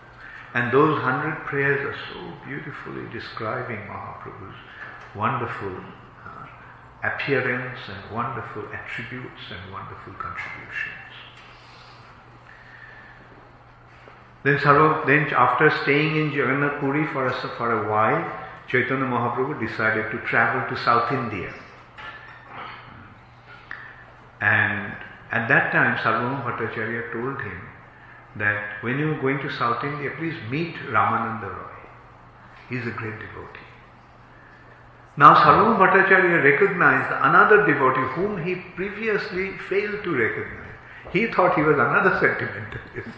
And those hundred prayers are so beautifully describing Mahaprabhu's wonderful appearance and wonderful attributes and wonderful contributions. Then, then after staying in Jagannath Puri for a, for a while, Chaitanya Mahaprabhu decided to travel to South India. And At that time, Sarvabhauma Bhattacharya told him that when you are going to South India, please meet Ramananda Roy. He is a great devotee. Now Sarvabhauma Bhattacharya recognized another devotee whom he previously failed to recognize. He thought he was another sentimentalist.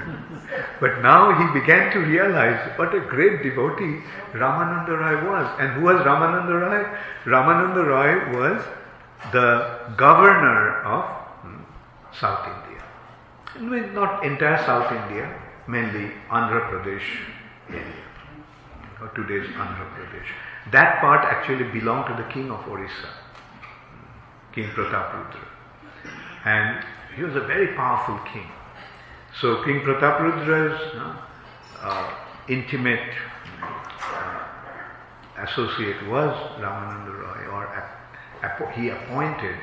but now he began to realize what a great devotee Ramananda Roy was. And who was Ramananda Roy? Ramananda Roy was the governor of hmm, South India. Not entire South India, mainly Andhra Pradesh area, or today's Andhra Pradesh. That part actually belonged to the king of Orissa, King Prataprudra. And he was a very powerful king. So King Prataparudra's uh, uh, intimate uh, associate was Ramananda Roy, or ap- he appointed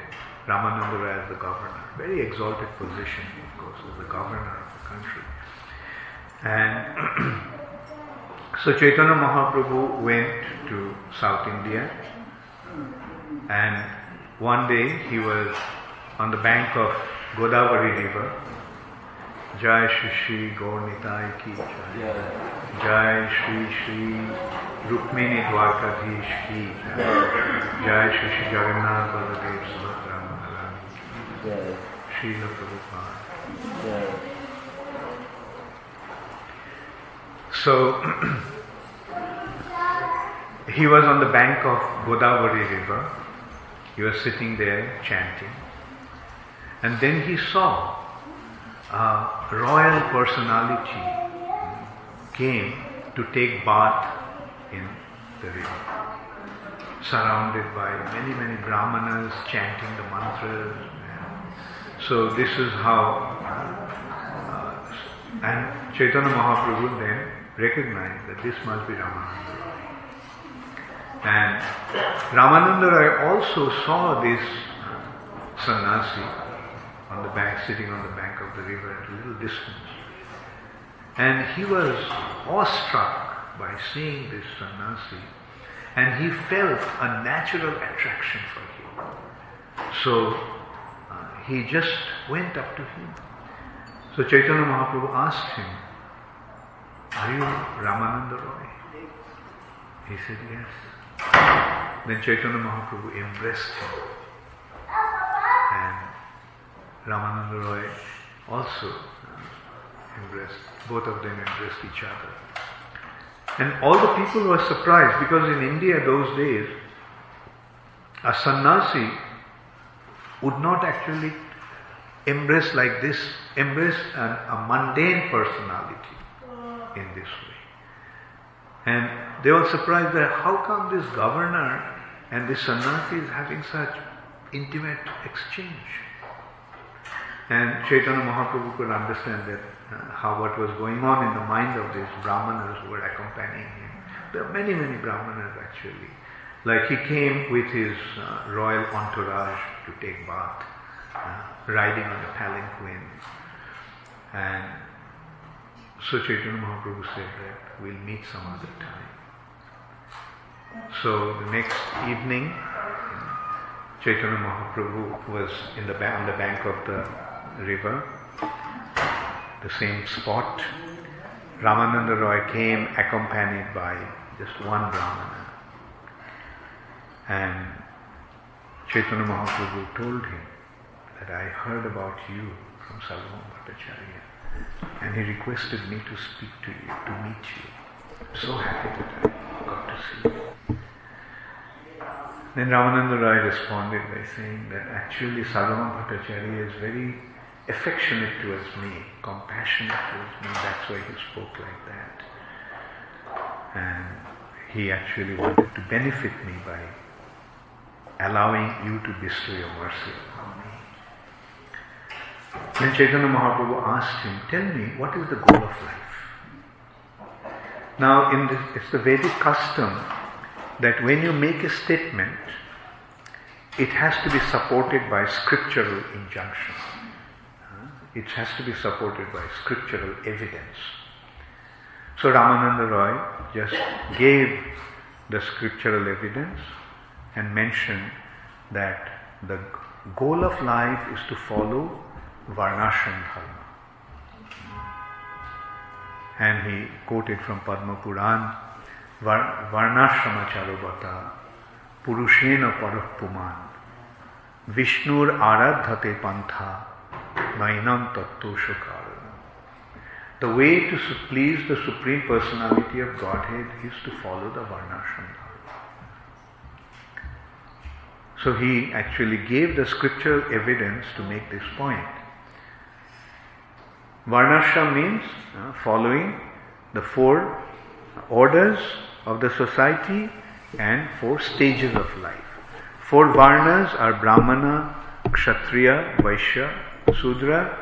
Ramananda Roy as the governor. Very exalted position, of course, as the governor of the country. And so Chaitanya Mahaprabhu went to South India, and one day he was on the bank of Godavari river. Jai Shri Shri Gaurnitai ki Jai. Jai Shri Shri Rukmini Dwarkadhish ki Jai. Jai Shri Shri Jagannath Baladev Subhadra Maharani. Shri Prabhupada. So, he was on the bank of Godavari river. He was sitting there chanting. And then he saw a royal personality came to take bath in the river, surrounded by many, many brahmanas chanting the mantras. So this is how, uh, and Chaitanya Mahaprabhu then recognized that this must be Ramananda Roy. And Ramananda Roy also saw this sannyasi on the bank, sitting on the bank of the river at a little distance. And he was awestruck by seeing this sannyasi, and he felt a natural attraction for him. So uh, he just went up to him. So Chaitanya Mahaprabhu asked him, Are you Ramananda Roy? He said, Yes. Then Chaitanya Mahaprabhu embraced him. And Ramananda Roy also uh, embraced, both of them embraced each other. And all the people were surprised because in India those days, a sannyasi would not actually embrace like this, embrace a mundane personality in this way. And they were surprised that how come this governor and this sannyasi is having such intimate exchange? And Chaitanya Mahaprabhu could understand that uh, how what was going on in the mind of these brahmanas who were accompanying him. There are many, many brahmanas actually. Like he came with his uh, royal entourage to take bath, uh, riding on a palanquin. And so Chaitanya Mahaprabhu said that we'll meet some other time. So the next evening, Chaitanya Mahaprabhu was in the on the bank of the river, the same spot. Ramananda Roy came accompanied by just one Brahmana. And Chaitanya Mahaprabhu told him that I heard about you from Sarvabhauma Bhattacharya and he requested me to speak to you, to meet you. I'm so happy that I got to see you. Then Ramananda Roy responded by saying that actually Sarvabhauma Bhattacharya is very affectionate towards me, compassionate towards me. That's why he spoke like that. And he actually wanted to benefit me by allowing you to bestow your mercy upon me. Then Chaitanya Mahaprabhu asked him, Tell me, what is the goal of life? Now, in it's the Vedic custom that when you make a statement, it has to be supported by scriptural injunction it has to be supported by scriptural evidence. So Ramananda Roy just gave the scriptural evidence and mentioned that the goal of life is to follow Varnashram Dharma. And he quoted from Padma Puran, Varnashrama Charobata, Purushena Parapuman, Vishnur Aradhate Pantha, Mainam Tattva The way to please the Supreme Personality of Godhead is to follow the Varnashram So he actually gave the scriptural evidence to make this point. Varnashram means uh, following the four orders of the society and four stages of life. Four varnas are Brahmana, Kshatriya, Vaishya, Sudra,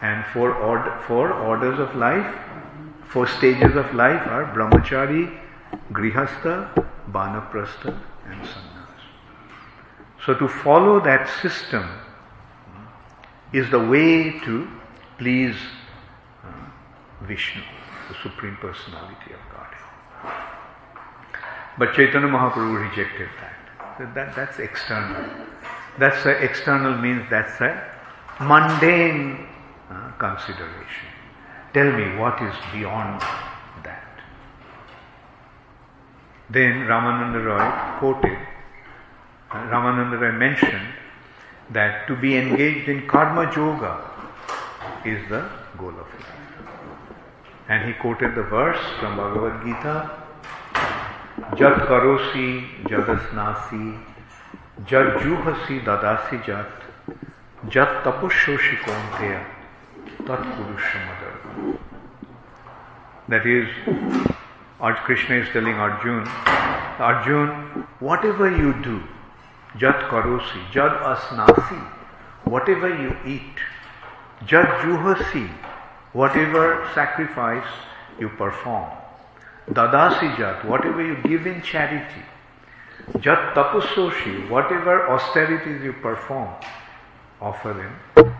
and four, four orders of life, four stages of life are Brahmachari, Grihastha, Banaprastha, and Sannyas. So to follow that system is the way to please uh, Vishnu, the Supreme Personality of Godhead. But Chaitanya Mahaprabhu rejected that. that that's external. That's external means that's a mundane uh, consideration. Tell me what is beyond that. Then Ramananda Roy quoted, uh, Ramananda Roy mentioned that to be engaged in karma yoga is the goal of life. And he quoted the verse from Bhagavad Gita Jat karosi jadasnasi jat juhasi dadasi jat jat tapushoshi konteya tat purushamadar. That is, Arj Krishna is telling Arjun, Arjun, whatever you do, jat karosi, jad asnasi, whatever you eat, Jad juhasi, whatever sacrifice you perform. Dadasi jat, whatever you give in charity. Jat tapusoshi, whatever austerities you perform, offer them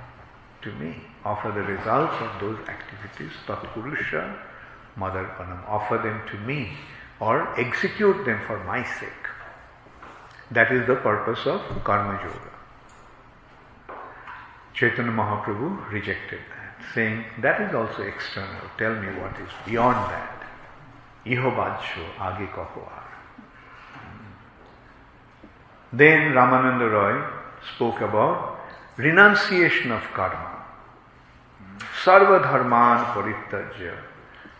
to me. Offer the results of those activities, tatpurusha madarpanam. Offer them to me or execute them for my sake. That is the purpose of karma yoga. Chaitanya Mahaprabhu rejected that, saying that is also external. Tell me what is beyond that. Iho badsho age Then Ramananda Roy spoke about renunciation of karma. Sarva dharman parittajya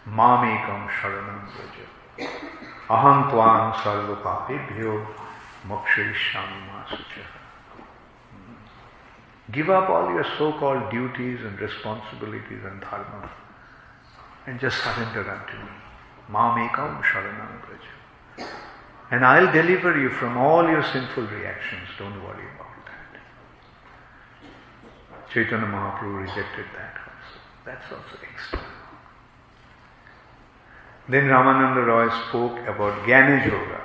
mamekam sharanam vraja. Aham tvam sarva papibhyo mokshayishyami masucha. Give up all your so-called duties and responsibilities and dharma and just surrender unto me. Mamekam sharanam braja. And I'll deliver you from all your sinful reactions. Don't worry. Chaitanya Mahaprabhu rejected that also. That's also external. Then Ramananda Roy spoke about Jnana Yoga.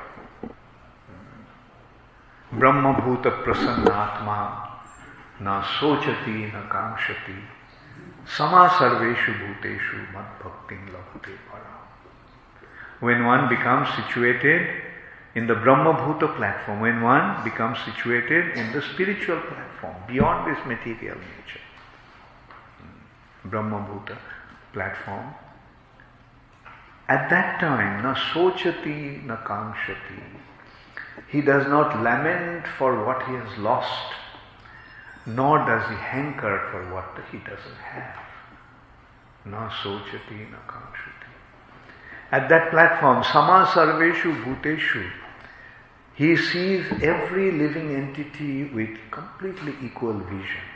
Brahma Bhuta Prasannatma न सोचती न कांक्षति समा सर्वेशु भूतेषु मद भक्ति लभते परा When one becomes situated in the Brahma Bhuta platform, when one becomes situated in the spiritual platform, beyond this material nature, hmm. Brahma Bhuta platform, at that time, na sochati na kankshati, he does not lament for what he has lost nor does he hanker for what he doesn't have. Na sochati, na kankshati. At that platform, sama sarveshu bhuteshu, he sees every living entity with completely equal vision.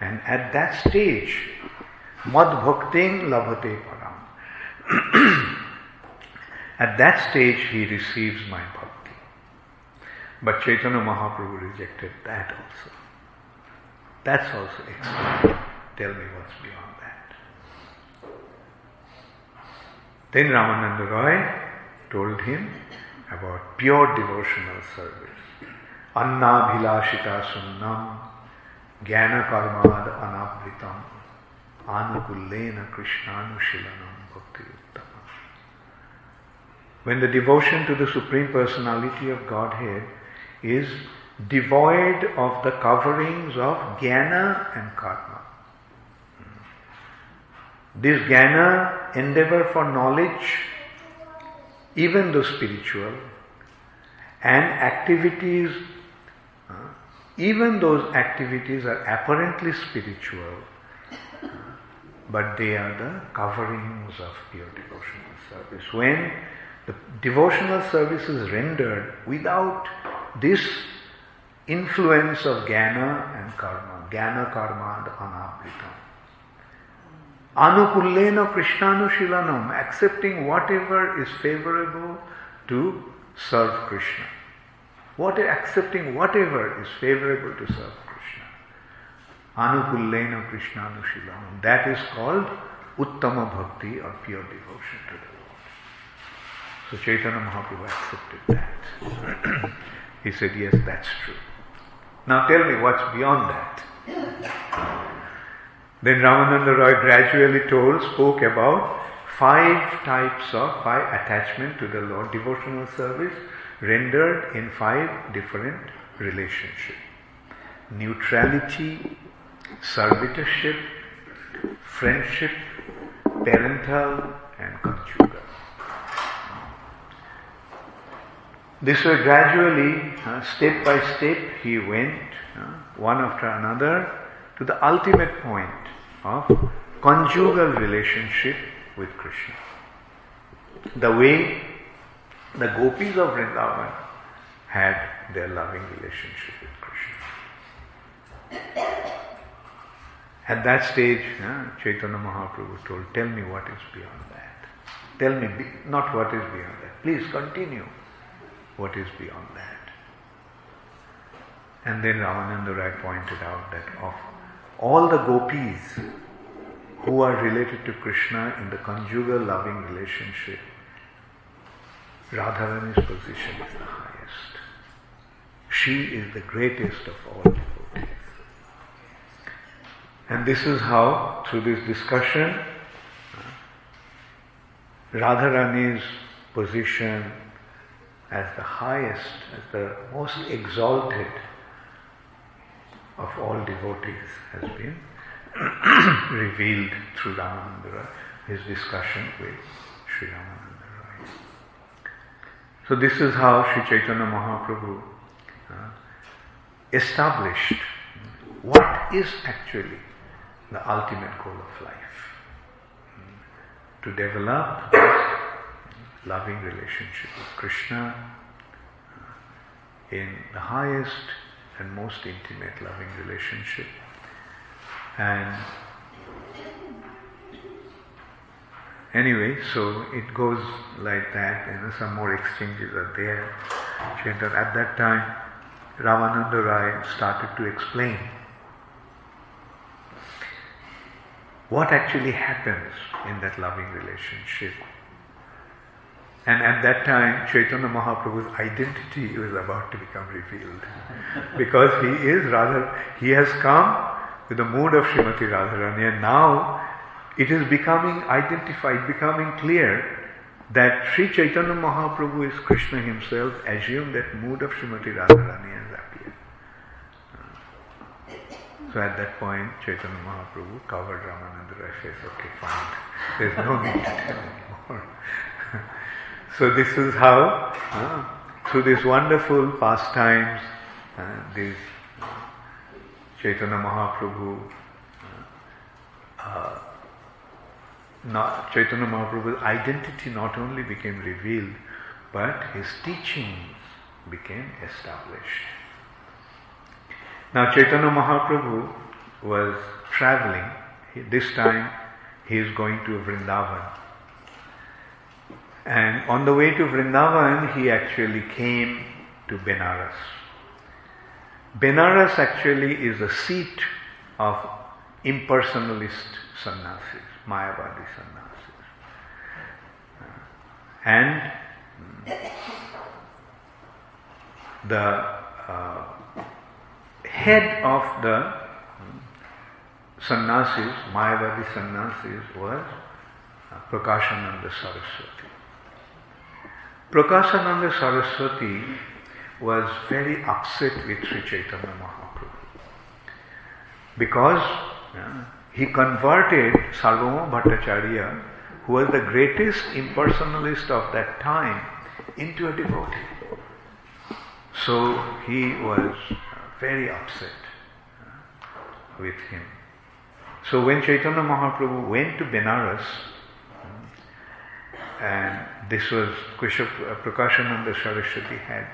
And at that stage, mad bhakting labhate param. at that stage, he receives my bhakti. But Chaitanya Mahaprabhu rejected that also. That's also external. Tell me what's beyond that. Then Ramananda Roy told him about pure devotional service. Anna bhilashita sunnam jnana karmad anavritam anukullena krishnanushilanam bhakti. When the devotion to the Supreme Personality of Godhead is devoid of the coverings of jnana and karma. This jnana, endeavor for knowledge, even though spiritual, and activities, uh, even those activities are apparently spiritual, but they are the coverings of pure devotional service. When the devotional service is rendered without this influence of jnana and karma, jnana, karma, and anabritam. Anukullena Krishnanushilanam, accepting whatever is favorable to serve Krishna. What, accepting whatever is favorable to serve Krishna. Anukullena Krishnanushilanam. That is called Uttama Bhakti or pure devotion to the Lord. So Chaitanya Mahaprabhu accepted that. he said, Yes, that's true. Now tell me what's beyond that. Then Ramananda Roy gradually told, spoke about five types of, five attachment to the Lord, devotional service rendered in five different relationships. Neutrality, servitorship, friendship, parental and conjugal. This way gradually, uh, step by step, he went, uh, one after another, to the ultimate point of conjugal relationship with Krishna. The way the gopis of Vrindavan had their loving relationship with Krishna. At that stage, uh, Chaitanya Mahaprabhu told, Tell me what is beyond that. Tell me, not what is beyond that. Please continue what is beyond that. And then Ramananda Rai pointed out that of all the gopis who are related to Krishna in the conjugal loving relationship, Radharani's position is the highest. She is the greatest of all devotees. And this is how, through this discussion, Radharani's position as the highest, as the most exalted of all devotees has been revealed through Ramananda his discussion with Sri Ramananda Roy. So this is how Sri Chaitanya Mahaprabhu uh, established what is actually the ultimate goal of life. To develop loving relationship with Krishna uh, in the highest and most intimate loving relationship. And anyway, so it goes like that, and some more exchanges are there. At that time, Ramananda Rai started to explain what actually happens in that loving relationship and at that time, Chaitanya Mahaprabhu's identity was about to become revealed. because he is rather, he has come with the mood of Srimati Radharani and now it is becoming identified, becoming clear that Sri Chaitanya Mahaprabhu is Krishna himself, assume that mood of Srimati Radharani has appeared. So at that point, Chaitanya Mahaprabhu covered Ramananda Rai says, okay, fine, there's no need to tell anymore. So this is how, uh, through these wonderful pastimes, uh, these uh, Chaitanya Mahaprabhu, uh, uh, Chaitanya Mahaprabhu's identity not only became revealed, but his teachings became established. Now Chaitanya Mahaprabhu was traveling. This time he is going to Vrindavan. And on the way to Vrindavan, he actually came to Benares. Benares actually is the seat of impersonalist sannyasis, Mayavadi sannyasis. And the uh, head of the sannyasis, Mayavadi sannyasis, was uh, Prakashananda Saraswati. Prakashananda Saraswati was very upset with Sri Chaitanya Mahaprabhu. Because he converted Sarvabhauma Bhattacharya, who was the greatest impersonalist of that time, into a devotee. So he was very upset with him. So when Chaitanya Mahaprabhu went to Benares, and this was Krishna Prakashananda Saraswati had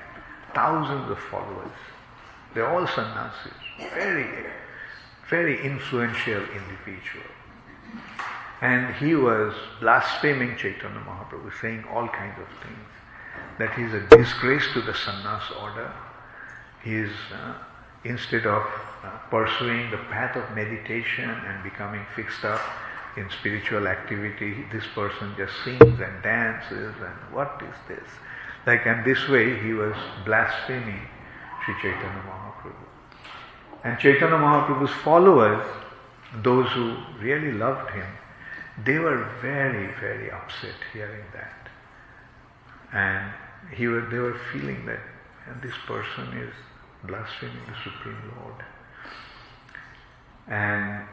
thousands of followers. They're all sannyasis, very, very influential individual. And he was blaspheming Chaitanya Mahaprabhu, saying all kinds of things. That he's a disgrace to the sannyas order. He is, uh, instead of uh, pursuing the path of meditation and becoming fixed up in spiritual activity, this person just sings and dances and what is this? Like, and this way he was blaspheming Sri Chaitanya Mahaprabhu. And Chaitanya Mahaprabhu's followers, those who really loved him, they were very, very upset hearing that. And he was, they were feeling that and this person is blaspheming the Supreme Lord. And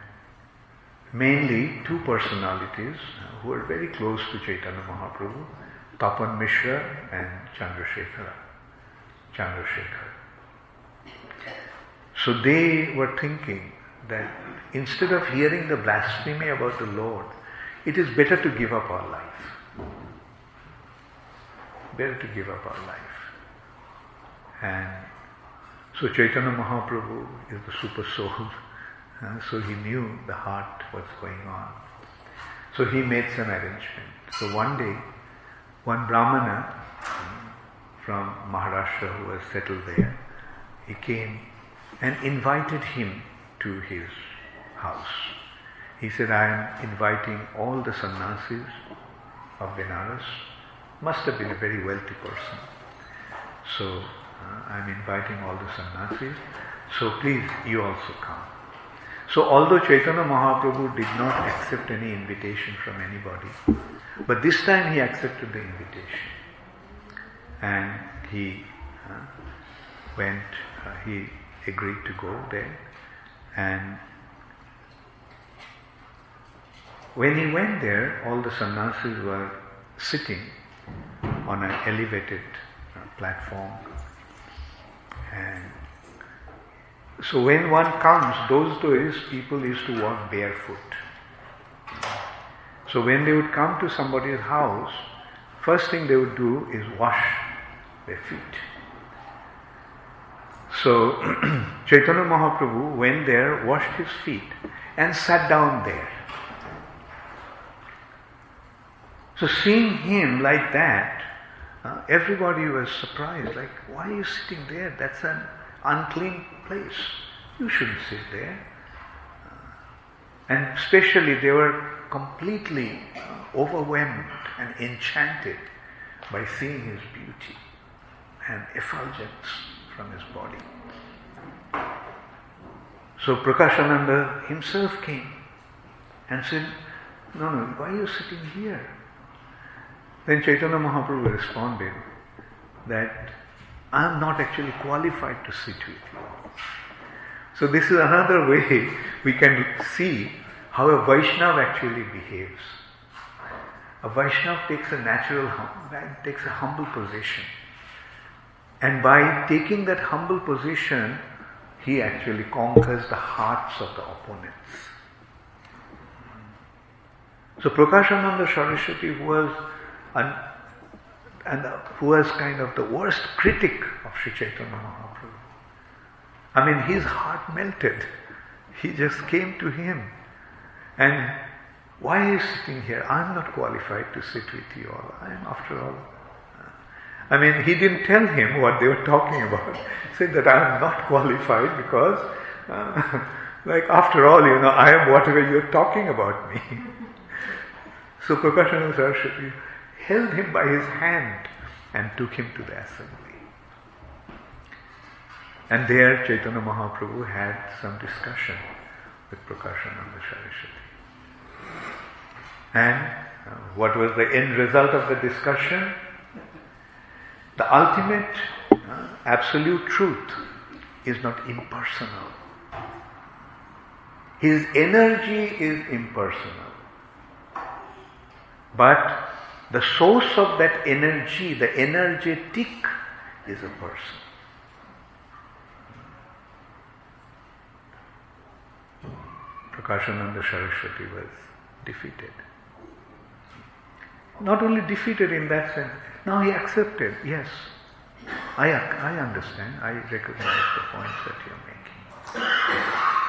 mainly two personalities who were very close to Chaitanya Mahaprabhu, Tapan Mishra and Chandrasekhara. Chandrasekhar. So they were thinking that instead of hearing the blasphemy about the Lord, it is better to give up our life. Better to give up our life. And so Chaitanya Mahaprabhu is the super soul. So he knew the heart, what's going on. So he made some arrangement. So one day, one Brahmana from Maharashtra who was settled there, he came and invited him to his house. He said, I am inviting all the sannyasis of Benares. Must have been a very wealthy person. So uh, I am inviting all the sannyasis. So please, you also come. So although Chaitanya Mahaprabhu did not accept any invitation from anybody, but this time he accepted the invitation. And he uh, went, uh, he agreed to go there. And when he went there, all the sannyasis were sitting on an elevated uh, platform. And so when one comes, those days people used to walk barefoot. So when they would come to somebody's house, first thing they would do is wash their feet. So Chaitanya Mahaprabhu went there, washed his feet, and sat down there. So seeing him like that, uh, everybody was surprised, like, why are you sitting there? That's an unclean place. You shouldn't sit there. And especially they were completely overwhelmed and enchanted by seeing his beauty and effulgence from his body. So Prakashananda himself came and said, No, no, why are you sitting here? Then Chaitanya Mahaprabhu responded that I am not actually qualified to sit with you. So this is another way we can see how a Vaishnav actually behaves. A Vaishnav takes a natural, takes a humble position. And by taking that humble position, he actually conquers the hearts of the opponents. So Prakashananda Saraswati was an, and who was kind of the worst critic of Sri Chaitanya Mahaprabhu. I mean, his heart melted. He just came to him. And why are you sitting here? I'm not qualified to sit with you all. I am, after all. I mean, he didn't tell him what they were talking about. He said that I am not qualified because, uh, like, after all, you know, I am whatever you're talking about me. so Prakashananda Saraswati held him by his hand and took him to the assembly. And there Chaitanya Mahaprabhu had some discussion with Prakashananda Saraswati. And uh, what was the end result of the discussion? The ultimate uh, absolute truth, is not impersonal. His energy is impersonal. But the source of that energy, the energetic, is a person. Prakashananda Saraswati was defeated. Not only defeated in that sense, now he accepted, yes, I, I understand, I recognize the points that you're making.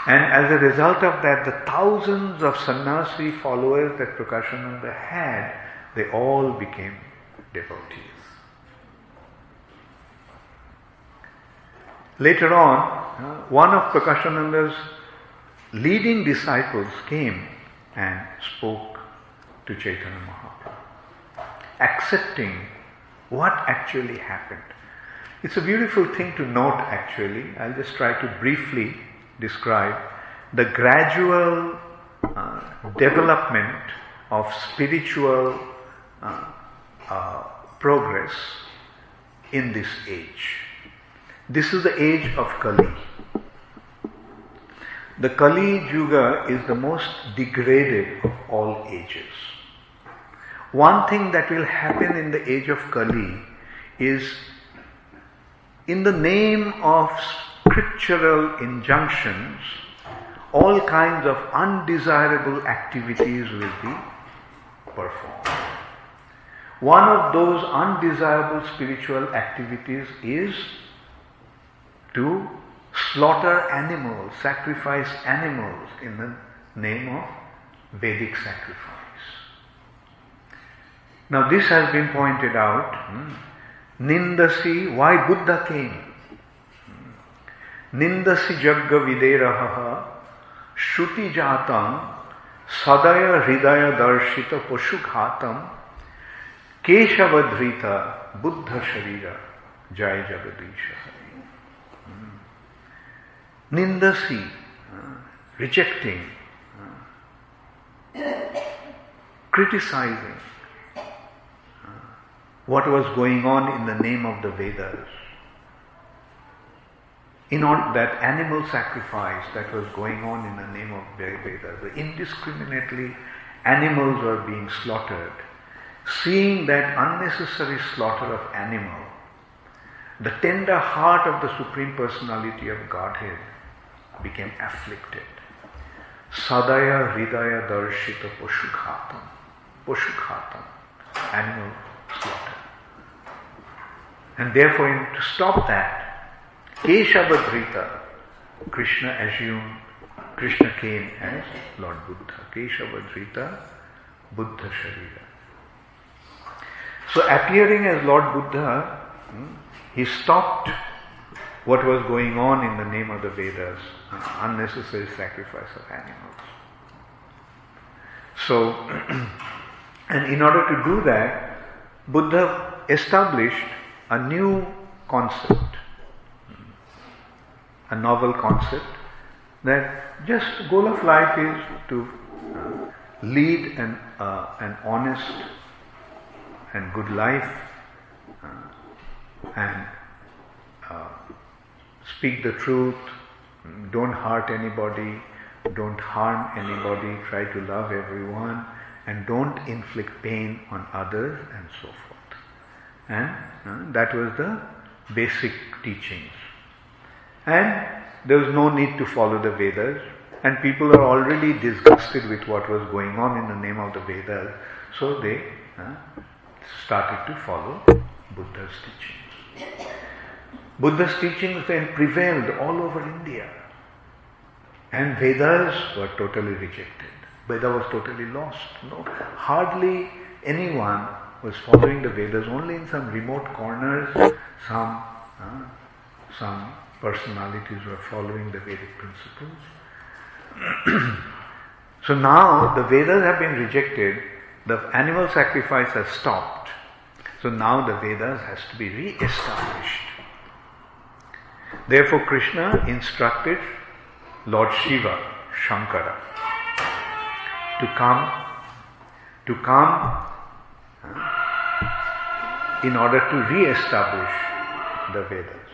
And as a result of that, the thousands of sannyasi followers that Prakashananda had, they all became devotees. Later on, one of Prakashananda's leading disciples came and spoke to Chaitanya Mahaprabhu, accepting what actually happened. It's a beautiful thing to note actually. I'll just try to briefly describe the gradual uh, development of spiritual uh, uh, progress in this age. This is the age of Kali. The Kali Yuga is the most degraded of all ages. One thing that will happen in the age of Kali is in the name of scriptural injunctions, all kinds of undesirable activities will be performed. One of those undesirable spiritual activities is to slaughter animals, sacrifice animals in the name of Vedic sacrifice. Now, this has been pointed out. Hmm, Nindasi, why Buddha came? Nindasi jagga videraha shruti jatam sadaya hridaya darshita poshughatam keshavadhrita buddha sharira jai jagadisha. Nindasi, rejecting, criticizing what was going on in the name of the Vedas. In all that animal sacrifice that was going on in the name of Vedas, indiscriminately animals were being slaughtered. Seeing that unnecessary slaughter of animal, the tender heart of the Supreme Personality of Godhead became afflicted. Sadaya Hridaya Darshita Poshukhatam. Poshukhatam. Animal slaughter. And therefore, in, to stop that, Keshavadhrita, Krishna assumed, Krishna came as Lord Buddha. Keshavadhrita, Buddha Sharira. So appearing as Lord Buddha, hmm, he stopped what was going on in the name of the Vedas, unnecessary sacrifice of animals. So, and in order to do that, Buddha established a new concept, a novel concept, that just goal of life is to lead an, uh, an honest and good life uh, and uh, speak the truth, don't hurt anybody, don't harm anybody, try to love everyone, and don't inflict pain on others, and so forth. And uh, that was the basic teachings. And there was no need to follow the Vedas, and people are already disgusted with what was going on in the name of the Vedas, so they uh, started to follow Buddha's teachings. Buddha's teachings then prevailed all over India. And Vedas were totally rejected. Veda was totally lost. No, hardly anyone was following the Vedas. Only in some remote corners, some uh, some personalities were following the Vedic principles. so now the Vedas have been rejected. The animal sacrifice has stopped. So now the Vedas has to be re-established. Therefore, Krishna instructed Lord Shiva, Shankara, to come, to come in order to re-establish the Vedas,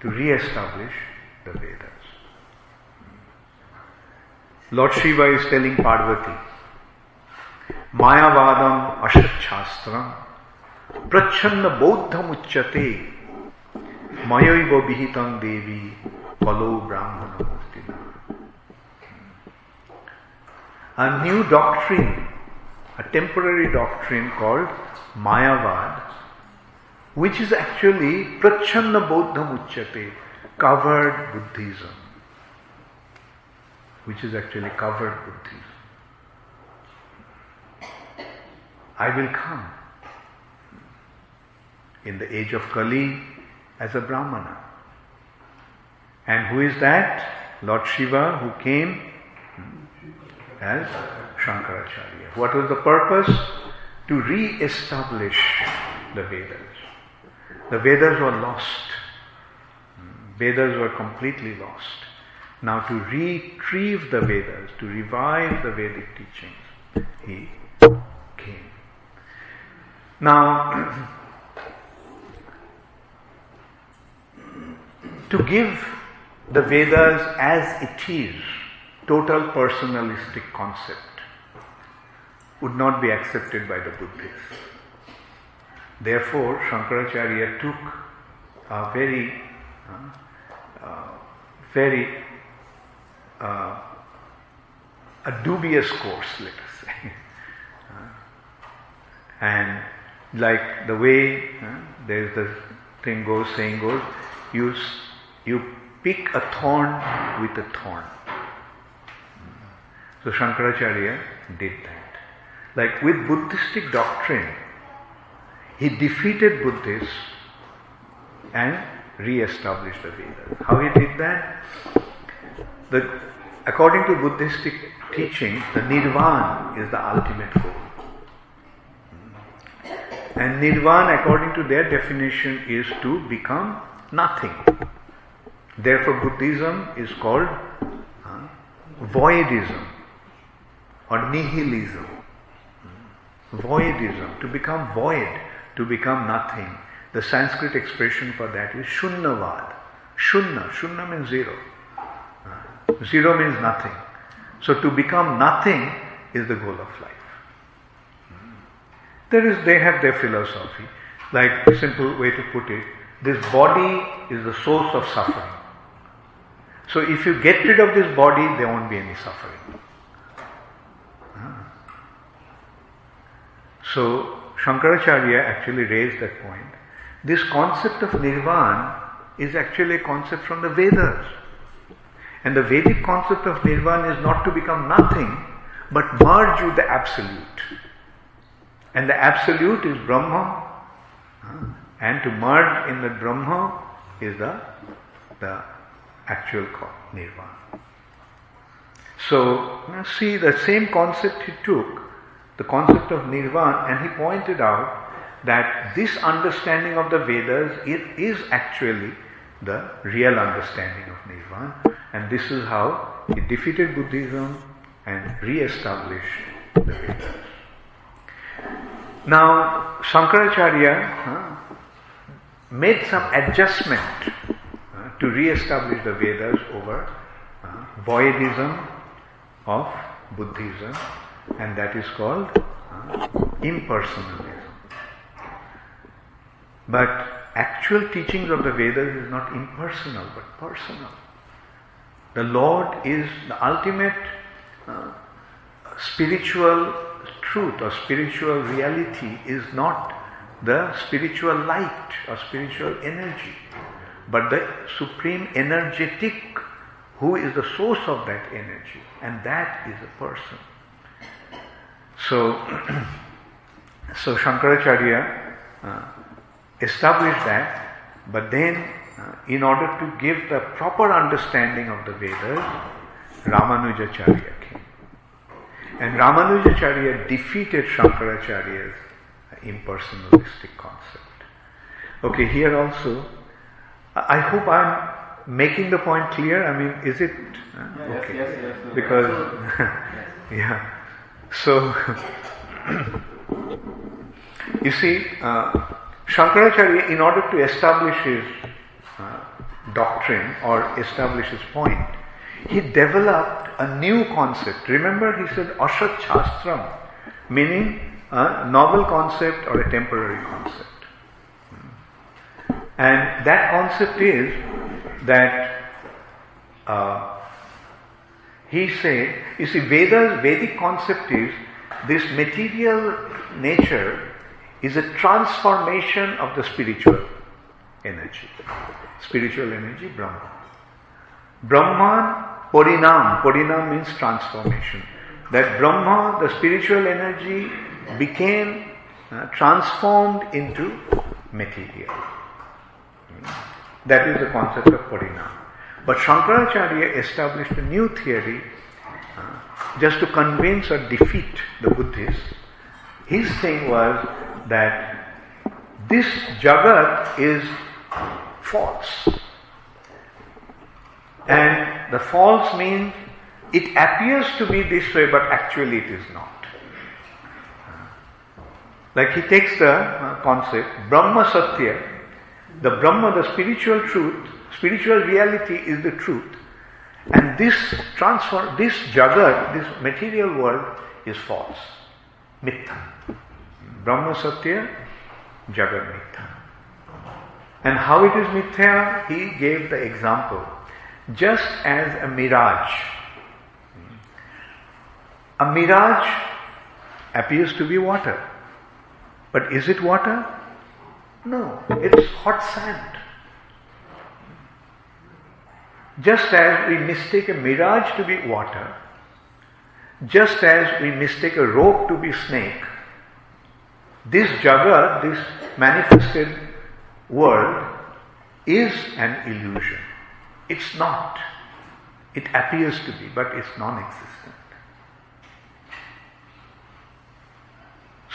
to re-establish the Vedas. Lord Shiva is telling Parvati, Mayavadam Ashachastram Prachanna Bodham Uchyate Mayaiva Vihitam Devi Kalo Brahmana Murtina. A new doctrine, a temporary doctrine called Mayavad, which is actually Prachanna Bodham Uchyate, covered Buddhism which is actually covered Buddhism. I will come in the age of Kali as a Brahmana. And who is that? Lord Shiva who came as Shankaracharya. What was the purpose? To re-establish the Vedas. The Vedas were lost. Vedas were completely lost. Now, to retrieve the Vedas, to revive the Vedic teachings, he came. Now, to give the Vedas as it is, total personalistic concept, would not be accepted by the Buddhists. Therefore, Shankaracharya took a very, uh, uh, very uh, a dubious course, let us say. And like the way uh, there's the thing goes, saying goes, you, you pick a thorn with a thorn. So Shankaracharya did that. Like with Buddhistic doctrine, he defeated Buddhists and re-established the Vedas. How he did that? The according to Buddhistic teaching, the nirvana is the ultimate goal. And nirvana, according to their definition, is to become nothing. Therefore, Buddhism is called uh, voidism or nihilism. Hmm. Voidism, to become void, to become nothing. The Sanskrit expression for that is shunnavad. Shunna, shunna means zero. Uh, zero means nothing. So to become nothing is the goal of life. Hmm. There is, they have their philosophy. Like simple way to put it, this body is the source of suffering. So if you get rid of this body, there won't be any suffering. So Shankaracharya actually raised that point. This concept of nirvana is actually a concept from the Vedas. And the Vedic concept of nirvana is not to become nothing, but merge with the absolute. And the absolute is Brahma, and to merge in the Brahma is the, the actual nirvana. So, see the same concept he took, the concept of nirvana, and he pointed out that this understanding of the Vedas it is actually the real understanding of nirvana. And this is how he defeated Buddhism and re-established the Vedas. Now, Shankaracharya uh, made some adjustment to re-establish the Vedas over uh, voidism of Buddhism, and that is called impersonalism. But actual teachings of the Vedas is not impersonal but personal. The Lord is the ultimate uh, spiritual truth or spiritual reality is not the spiritual light or spiritual energy, but the supreme energetic who is the source of that energy, and that is a person. So, so Shankaracharya uh, established that, but then uh, in order to give the proper understanding of the Vedas, Ramanujacharya came. And Ramanujacharya defeated Shankaracharya's impersonalistic concept. Okay, here also, I hope I'm making the point clear. I mean, is it? Uh, okay. Yes, yes, yes, because, yeah. So, you see, uh, Shankaracharya, in order to establish his uh, doctrine or establish his point, he developed a new concept. Remember, he said Ashat Shastram, meaning a novel concept or a temporary concept. And that concept is that uh, he said, you see, Veda's Vedic concept is this material nature is a transformation of the spiritual energy. Spiritual energy, Brahman. Brahman, Parinam. Parinam means transformation. That Brahma, the spiritual energy, became uh, transformed into material. That is the concept of Parinam. But Shankaracharya established a new theory uh, just to convince or defeat the Buddhists. His thing was that this Jagat is false. And the false means it appears to be this way, but actually it is not. Like he takes the uh, concept, Brahma Satya, the Brahma, the spiritual truth, spiritual reality is the truth. And this transform, this Jagat, this material world is false. Mithya. Brahma Satya, Jagat Mithya. And how it is Mithya, he gave the example. Just as a mirage. A mirage appears to be water. But is it water? No, it's hot sand. Just as we mistake a mirage to be water, just as we mistake a rope to be snake, this jagat, this manifested world, is an illusion. It's not. It appears to be, but it's non existent.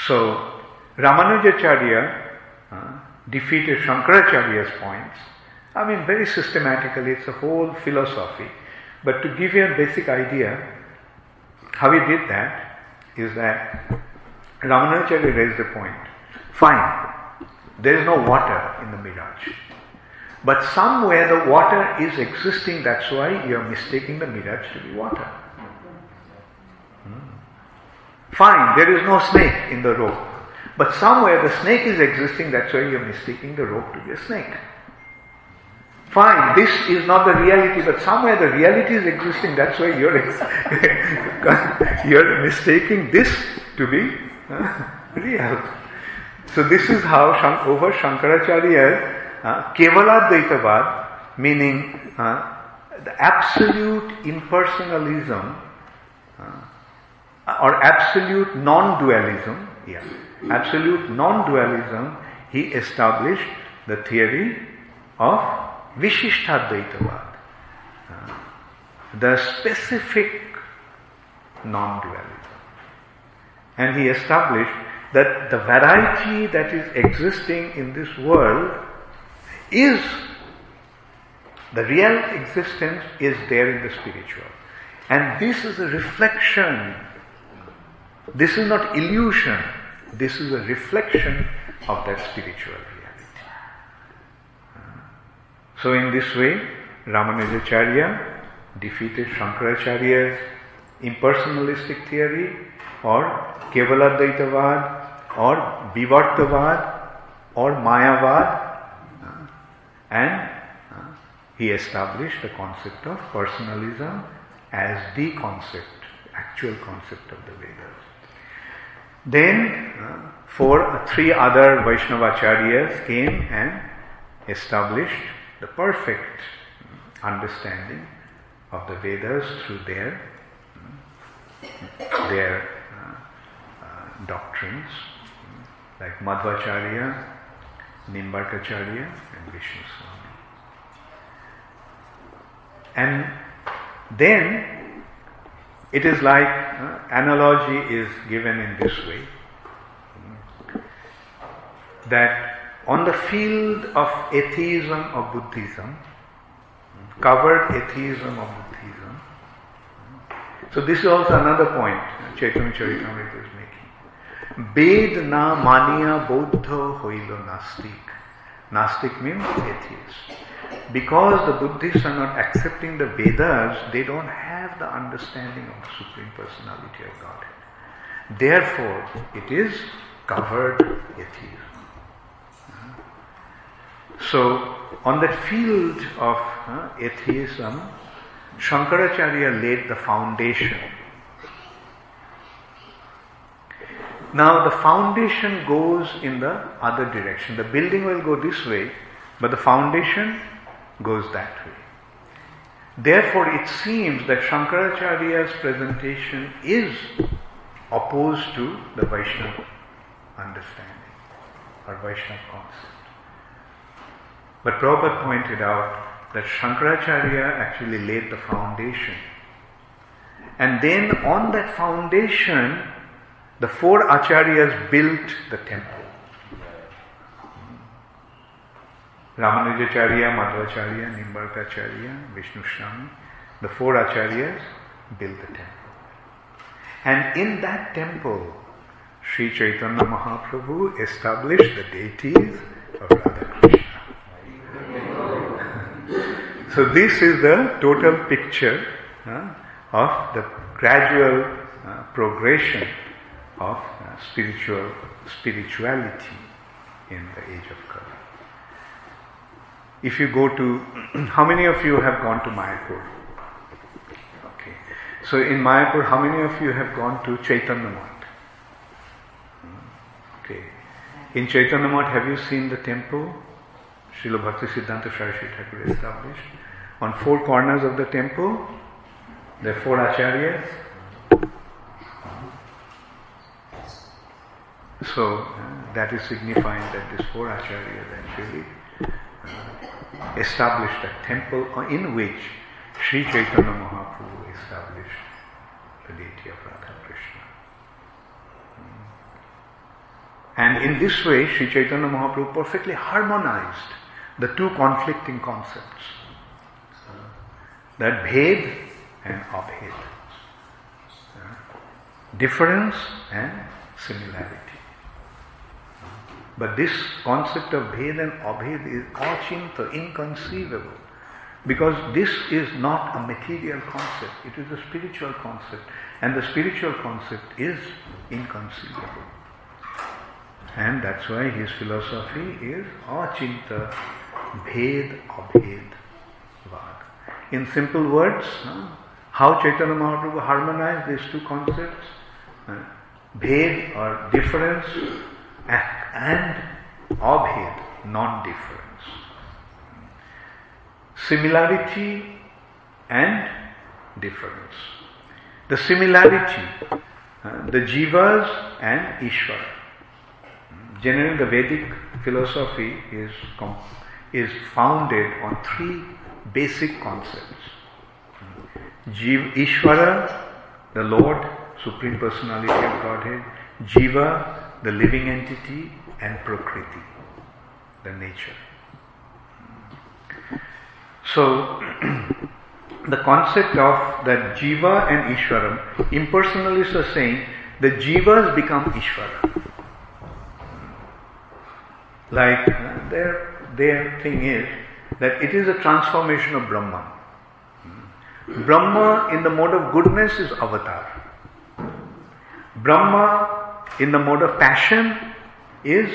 So, Ramanujacharya defeated Shankaracharya's points. I mean, very systematically, it's a whole philosophy. But to give you a basic idea, how he did that is that Ramanujacharya raised a point. Fine, there is no water in the mirage. But somewhere the water is existing, that's why you are mistaking the mirage to be water. Hmm. Fine, there is no snake in the rope. But somewhere the snake is existing, that's why you're mistaking the rope to be a snake. Fine, this is not the reality, but somewhere the reality is existing, that's why you're, you're mistaking this to be uh, real. So this is how over Shankaracharya uh, Kevaladvaitavad, meaning uh, the absolute impersonalism uh, or absolute non-dualism, yeah, absolute non-dualism, he established the theory of Vishishtadvaitavad, uh, the specific non-dualism. And he established that the variety that is existing in this world is the real existence is there in the spiritual. And this is a reflection. This is not illusion. This is a reflection of that spiritual reality. So in this way, Ramanujacharya defeated Shankaracharya's impersonalistic theory or Kevaladvaitavad or Vivartavad or Mayavad and he established the concept of personalism as the concept, actual concept of the Vedas. Then uh, four, three other Vaishnavacharyas came and established the perfect understanding of the Vedas through their their uh, uh, doctrines, like Madhvacharya, Nimbarkacharya, and Vishnu Swami. And then it is like uh, analogy is given in this way that on the field of atheism of Buddhism, covered atheism of Buddhism. So this is also another point Chaitanya Charitamrita is making. Ved na mania bodha hoilo nastik. Nastik means atheist. Because the Buddhists are not accepting the Vedas, they don't have the understanding of the Supreme Personality of Godhead. Therefore, it is covered atheism. So, on that field of uh, atheism, Shankaracharya laid the foundation. Now, the foundation goes in the other direction. The building will go this way, but the foundation goes that way. Therefore, it seems that Shankaracharya's presentation is opposed to the Vaishnava understanding or Vaishnava concept. But Prabhupada pointed out that Shankaracharya actually laid the foundation. And then on that foundation, the four acharyas built the temple. Ramanujacharya, Madhvacharya, Nimbarkacharya, Vishnu Swami, the four acharyas built the temple. And in that temple, Sri Chaitanya Mahaprabhu established the deities of Radha Krishna. so this is the total picture uh, of the gradual uh, progression of uh, spiritual spirituality in the age of Kali. If you go to, how many of you have gone to Mayapur? Okay. So in Mayapur, how many of you have gone to Chaitanya Math? Okay. In Chaitanya Math, have you seen the temple? Srila Bhakti Siddhanta Saraswati Thakur established. On four corners of the temple, there are four acharyas. So uh, that is signifying that these four acharyas actually uh, established a temple in which Sri Chaitanya Mahaprabhu established the deity of Radha Krishna. And in this way, Sri Chaitanya Mahaprabhu perfectly harmonized the two conflicting concepts that Bhed and Abhed, difference and similarity. But this concept of Bhed and Abhed is achinta, inconceivable. Because this is not a material concept, it is a spiritual concept. And the spiritual concept is inconceivable. And that's why his philosophy is achinta, bhed, abhed, vad. In simple words, how Chaitanya Mahaprabhu harmonized these two concepts, bhed or difference, and abhed, non-difference. Similarity and difference. The similarity, uh, the jivas and Ishvara. Generally, the Vedic philosophy is, is founded on three basic concepts. Jiv, Ishvara, the Lord, Supreme Personality of Godhead, Jiva, the living entity, and Prakriti, the nature. So, the concept of that Jiva and Ishwaram, impersonalists are saying the Jivas become Ishvara. Like their, their thing is that it is a transformation of Brahman. Brahma in the mode of goodness is avatar. Brahma in the mode of passion is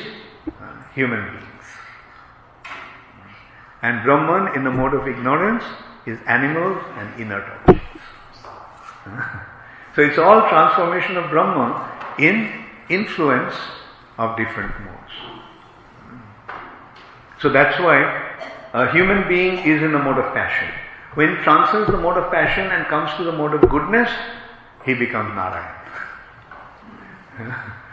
uh, human beings. And Brahman in the mode of ignorance is animals and inert objects. so it's all transformation of Brahman in influence of different modes. So that's why a human being is in the mode of passion. When he transcends the mode of passion and comes to the mode of goodness, he becomes Narayan.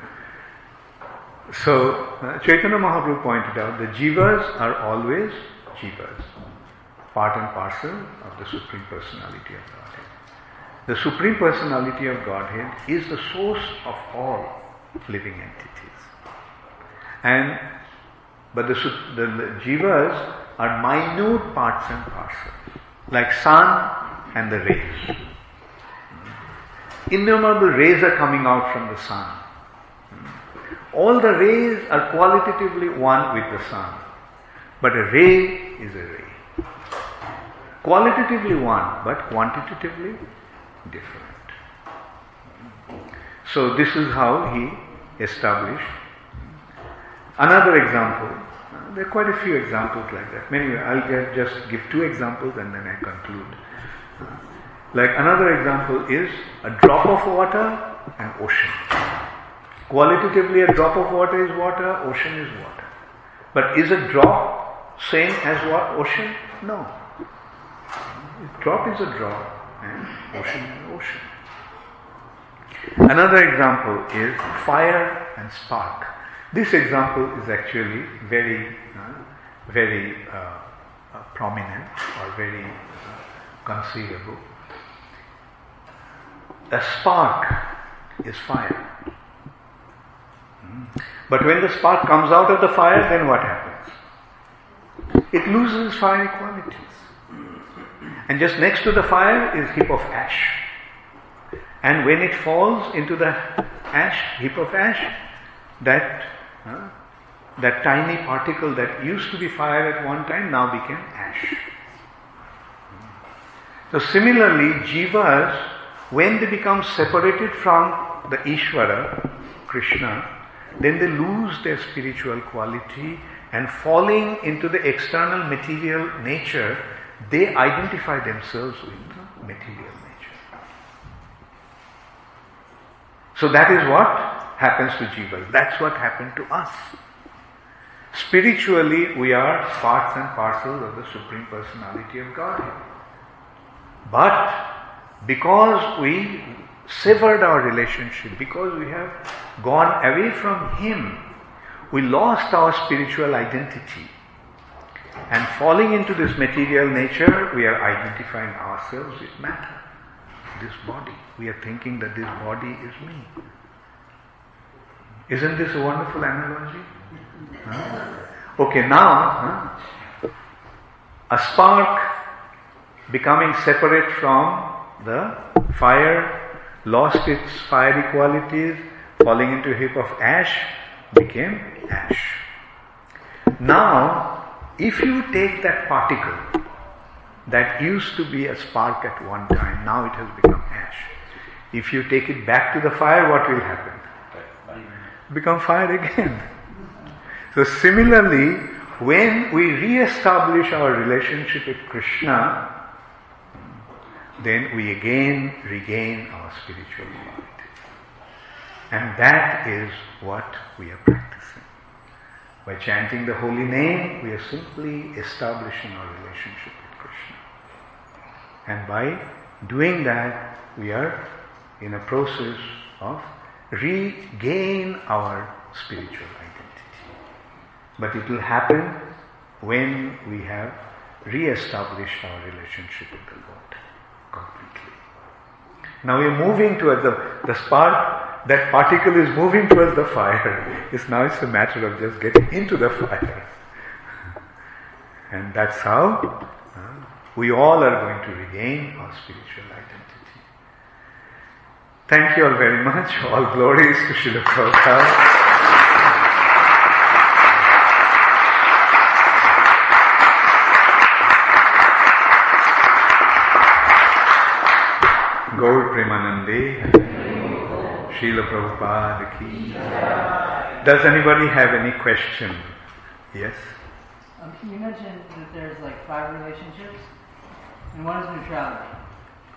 so, uh, Chaitanya Mahaprabhu pointed out the jivas are always jivas, part and parcel of the Supreme Personality of Godhead. The Supreme Personality of Godhead is the source of all living entities. And but the, the, the jivas are minute parts and parcels, like sun and the rays. Innumerable rays are coming out from the sun. All the rays are qualitatively one with the sun. But a ray is a ray. Qualitatively one, but quantitatively different. So this is how he established. Another example, there are quite a few examples like that. Anyway, I'll just give two examples and then I conclude. Like another example is a drop of water and ocean. Qualitatively, a drop of water is water, ocean is water. But is a drop same as what ocean? No. Drop is a drop and ocean is ocean. Another example is fire and spark. This example is actually very, uh, very uh, uh, prominent or very uh, conceivable. A spark is fire. But when the spark comes out of the fire, then what happens? It loses fiery qualities. And just next to the fire is heap of ash. And when it falls into the ash, heap of ash, that that tiny particle that used to be fire at one time now became ash. So similarly, jivas, when they become separated from the Ishvara, Krishna, then they lose their spiritual quality and falling into the external material nature, they identify themselves with the material nature. So that is what happens to jivas. That's what happened to us. Spiritually, we are parts and parcels of the Supreme Personality of Godhead. But because we severed our relationship, because we have gone away from Him, we lost our spiritual identity. And falling into this material nature, we are identifying ourselves with matter, this body. We are thinking that this body is me. Isn't this a wonderful analogy? Huh? Okay, now, huh? a spark becoming separate from the fire, lost its fiery qualities, falling into a heap of ash, became ash. Now, if you take that particle that used to be a spark at one time, now it has become ash. If you take it back to the fire, what will happen? Become fire again. So similarly, when we re-establish our relationship with Krishna, then we again regain our spiritual quality. And that is what we are practicing. By chanting the holy name, we are simply establishing our relationship with Krishna. And by doing that, we are in a process of regain our spiritual identity. But it will happen when we have re-established our relationship with the Lord completely. Now we are moving towards the, the spark, that particle is moving towards the fire. It's now it's a matter of just getting into the fire. And that's how uh, we all are going to regain our spiritual identity. Thank you all very much. All glories to Srila Prabhupada. Srila Prabhupada ki. Does anybody have any question? Yes? Um, you mentioned that there's like five relationships, and one is neutrality.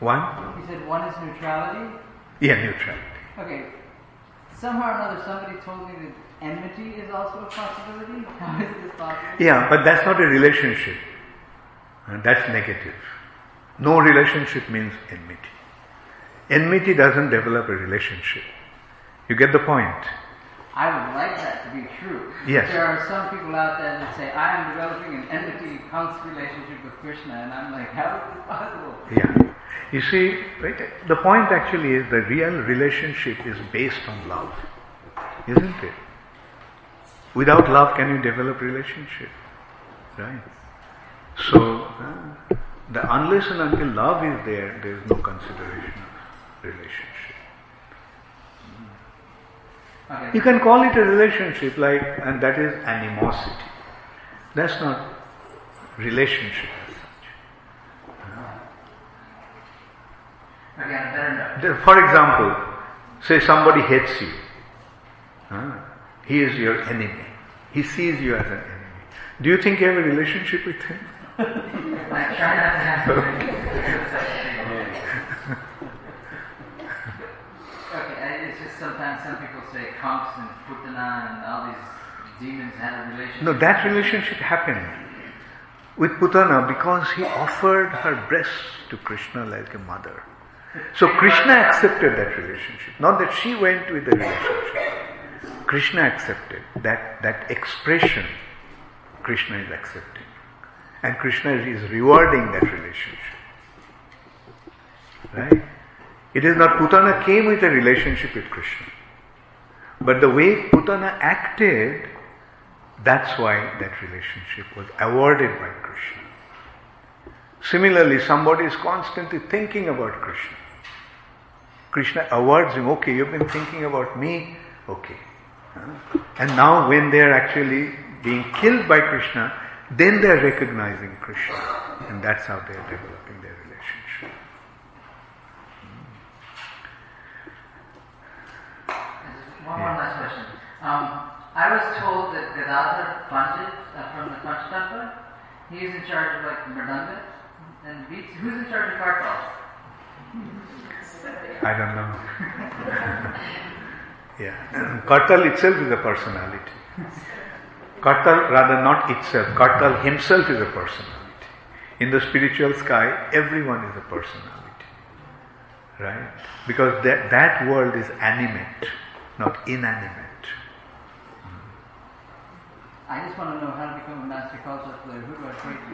One? You said one is neutrality? Yeah, neutrality. Okay. Somehow or another, somebody told me that enmity is also a possibility. How is this possible? Yeah, but that's not a relationship. Uh, that's negative. No relationship means enmity. Enmity doesn't develop a relationship. You get the point? I would like that to be true. Yes. There are some people out there that say, I am developing an enmity constant relationship with Krishna, and I'm like, how is this possible? Yeah. You see, right, the point actually is the real relationship is based on love. Isn't it? Without love, can you develop relationship? Right? So, uh, the, unless and until love is there, there is no consideration relationship. You can call it a relationship, like, and that is animosity. That's not relationship as such. Okay, on a better note. The- For example, say somebody hates you. He is your enemy. He sees you as an enemy. Do you think you have a relationship with him? I try not to have to. Okay, I- just sometimes some people say Kamsa and Putana and all these demons had a relationship. No, that relationship happened with Putana because he offered her breasts to Krishna like a mother. So Krishna accepted that relationship. Not that she went with the relationship. Krishna accepted that, that expression Krishna is accepting. And Krishna is rewarding that relationship. Right? It is not Putana came with a relationship with Krishna. But the way Putana acted, that's why that relationship was awarded by Krishna. Similarly, somebody is constantly thinking about Krishna. Krishna awards him, okay, you've been thinking about me, okay. And now when they are actually being killed by Krishna, then they are recognizing Krishna. And that's how they are developing their relationship. One more last question. Um, I was told that Gadadhar Pandit uh, from the Panchatattva, he is in charge of like Mridanga and beats. Who's in charge of Kartal? I don't know. yeah. Kartal itself is a personality. Kartal, rather not itself, Kartal himself is a personality. In the spiritual sky, everyone is a personality. Right? Because that, that world is animate, not inanimate. I just want to know how to become a master kartal player. Who do I pray to?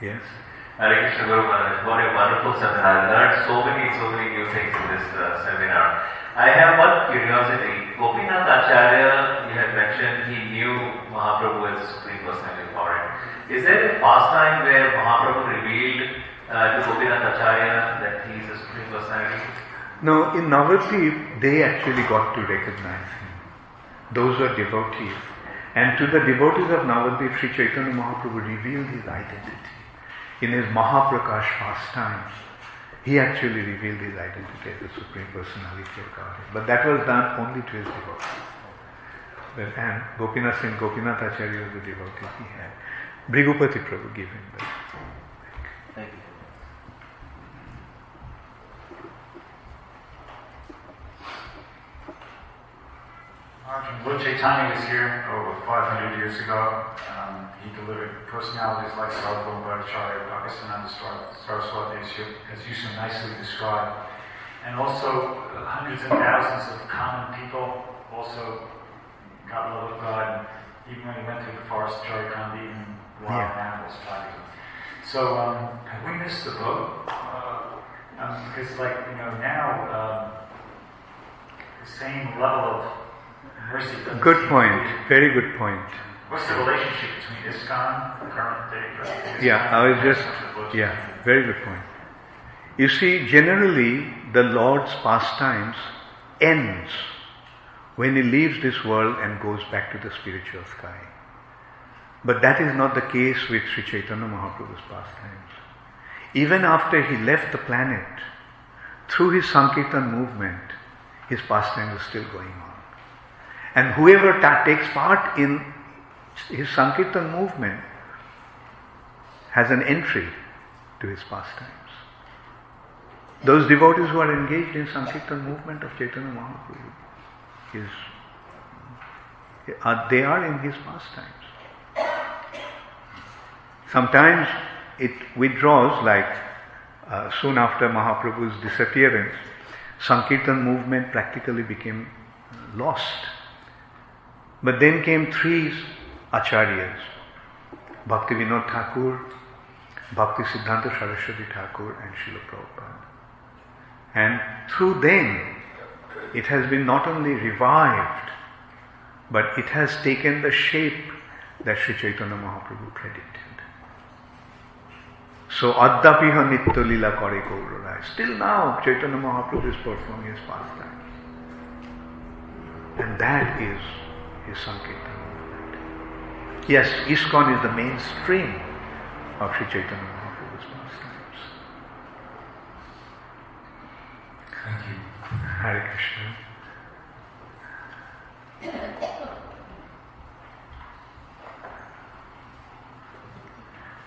Yes? Hare Krishna Guru Maharaj, what a wonderful seminar. I learned so many, so many new things in this uh, seminar. I have one curiosity. Gopinath Acharya, you had mentioned he knew Mahaprabhu as the Supreme Personality of Godhead. Is there a pastime where Mahaprabhu revealed uh, to Gopinath Acharya that he is the Supreme Personality? No, in Navadvip, they actually got to recognize him. Those were devotees. And to the devotees of Navadvip, Sri Chaitanya Mahaprabhu revealed his identity. In his Mahaprakash pastimes, he actually revealed his identity as the Supreme Personality of Godhead. But that was done only to his devotees. And Gopinath Singh, Gopinath Acharya was the devotee he had. Brigupati Prabhu gave him that. Thank you. Arjun, Lord Chaitanya was here over 500 years ago. Um, he delivered personalities like Sarvabhauma Bhattacharya, Bhaktisananda Sar- Saraswati, as you, as you so nicely described. And also uh, hundreds and thousands of common people also got love of God. And even when he went through the forest, Jharkhand, even wild Yeah. animals him. So um, have we missed the boat? Uh, um, because like, you know, now um, the same level of mercy doesn't Good point. Very good point. What's the relationship between ISKCON, the current day? Yeah, I was just, yeah, very good point. You see, generally, the Lord's pastimes ends when he leaves this world and goes back to the spiritual sky. But that is not the case with Sri Chaitanya Mahaprabhu's pastimes. Even after he left the planet, through his Sankirtan movement, his pastime is still going on. And whoever ta- takes part in his Sankirtan movement has an entry to his pastimes. Those devotees who are engaged in Sankirtan movement of Chaitanya Mahaprabhu, is, they are in his pastimes. Sometimes it withdraws, like uh, soon after Mahaprabhu's disappearance, Sankirtan movement practically became lost. But then came three acharyas, Bhakti Vinod Thakur, Bhakti Siddhanta Saraswati Thakur and Srila Prabhupada. And through them, it has been not only revived, but it has taken the shape that Sri Chaitanya Mahaprabhu predicted. So Addapiha Nitya Lila Kare. Still now, Chaitanya Mahaprabhu is performing his pastimes. And that is his Sankirtan movement. Yes, ISKCON is the mainstream of Sri Chaitanya Mahaprabhu's pastimes. Thank you. Hare Krishna.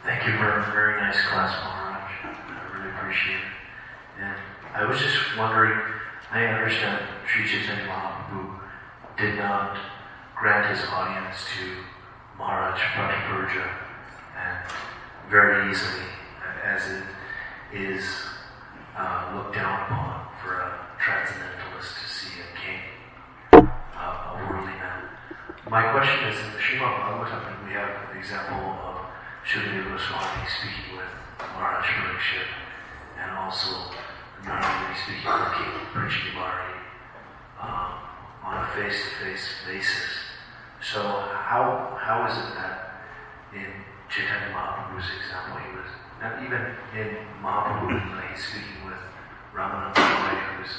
Thank you for a very nice class, Maharaj. I really appreciate it. And I was just wondering, I understand Sri Chaitanya Mahaprabhu did not grant his audience to Maharaj Prataprudra and very easily, as it is uh, looked down upon for a transcendentalist to see a king, uh, a worldly man. My question is, in the Srimad Bhagavatam, we have the example of Shukadeva Goswami speaking with Maharaj Parikshit, and also Narayana speaking with King Prachinabarhi um, on a face-to-face basis. So how how is it that in Chaitanya Mahaprabhu's example, he was not even in Mahaprabhu, he's speaking with Ramananda Roy, who's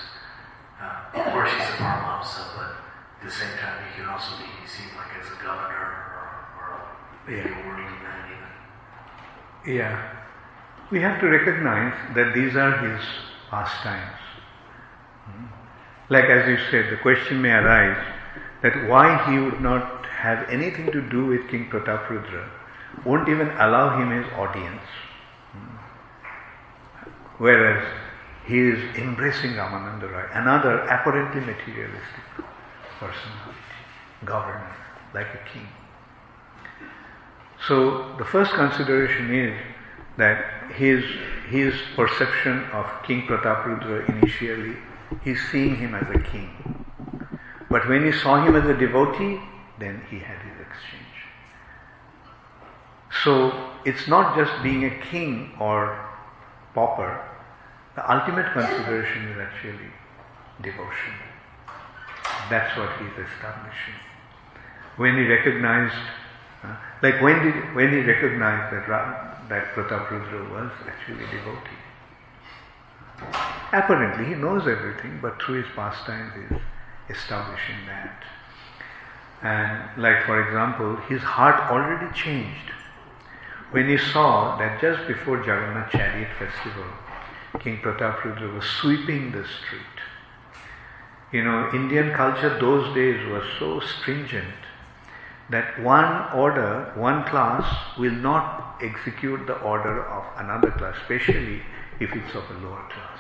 uh, of course he's a Paramahamsa, but at the same time he can also be seen like as a governor or, or maybe a worldly man even. Yeah. We have to recognize that these are his pastimes. Hmm. Like as you said, the question may arise that why he would not have anything to do with King Prataprudra, won't even allow him his audience. Hmm. Whereas he is embracing Ramananda Roy, another apparently materialistic personality, governor, like a king. So the first consideration is that his, his perception of King Prataprudra initially, he's seeing him as a king. But when he saw him as a devotee, then he had his exchange. So it's not just being a king or pauper. The ultimate consideration is actually devotion. That's what he's establishing. When he recognized uh, like when did when he recognized that that Prataprudra was actually devotee. Apparently he knows everything, but through his pastimes he's establishing that. And like for example, his heart already changed when he saw that just before Jagannath Chariot Festival, King Prataprudra was sweeping the street. You know, Indian culture those days was so stringent that one order, one class will not execute the order of another class, especially if it's of a lower class.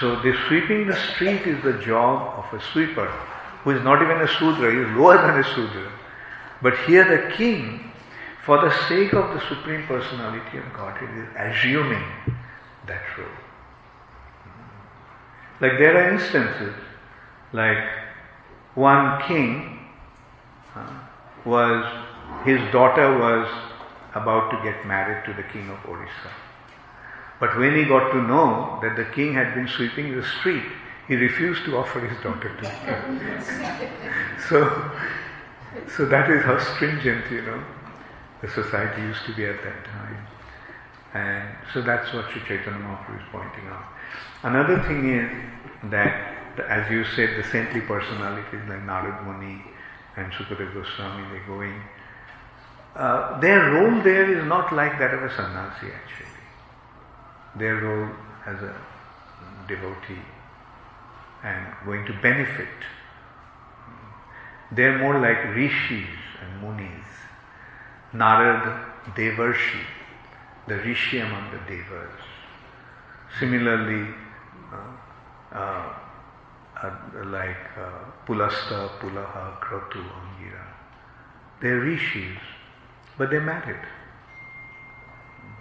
So the sweeping the street is the job of a sweeper who is not even a Sudra, he is lower than a Sudra. But here the king, for the sake of the Supreme Personality of Godhead, is assuming that role. Like there are instances, like one king uh, was his daughter was about to get married to the king of Orissa. But when he got to know that the king had been sweeping the street, he refused to offer his daughter to him. so, so that is how stringent, you know, the society used to be at that time. And so that's what Sri Chaitanya Mahaprabhu is pointing out. Another thing is that, as you said, the saintly personalities like Narad Muni, and Sukadeva Goswami, they're going. Uh, their role there is not like that of a sannyasi actually. Their role as a devotee and going to benefit. They're more like rishis and munis. Narad Devarshi, the rishi among the devas. Similarly, uh, uh, uh, like uh, Pulasta, Pulaha, Kratu, Angira. They're rishis, but they're married.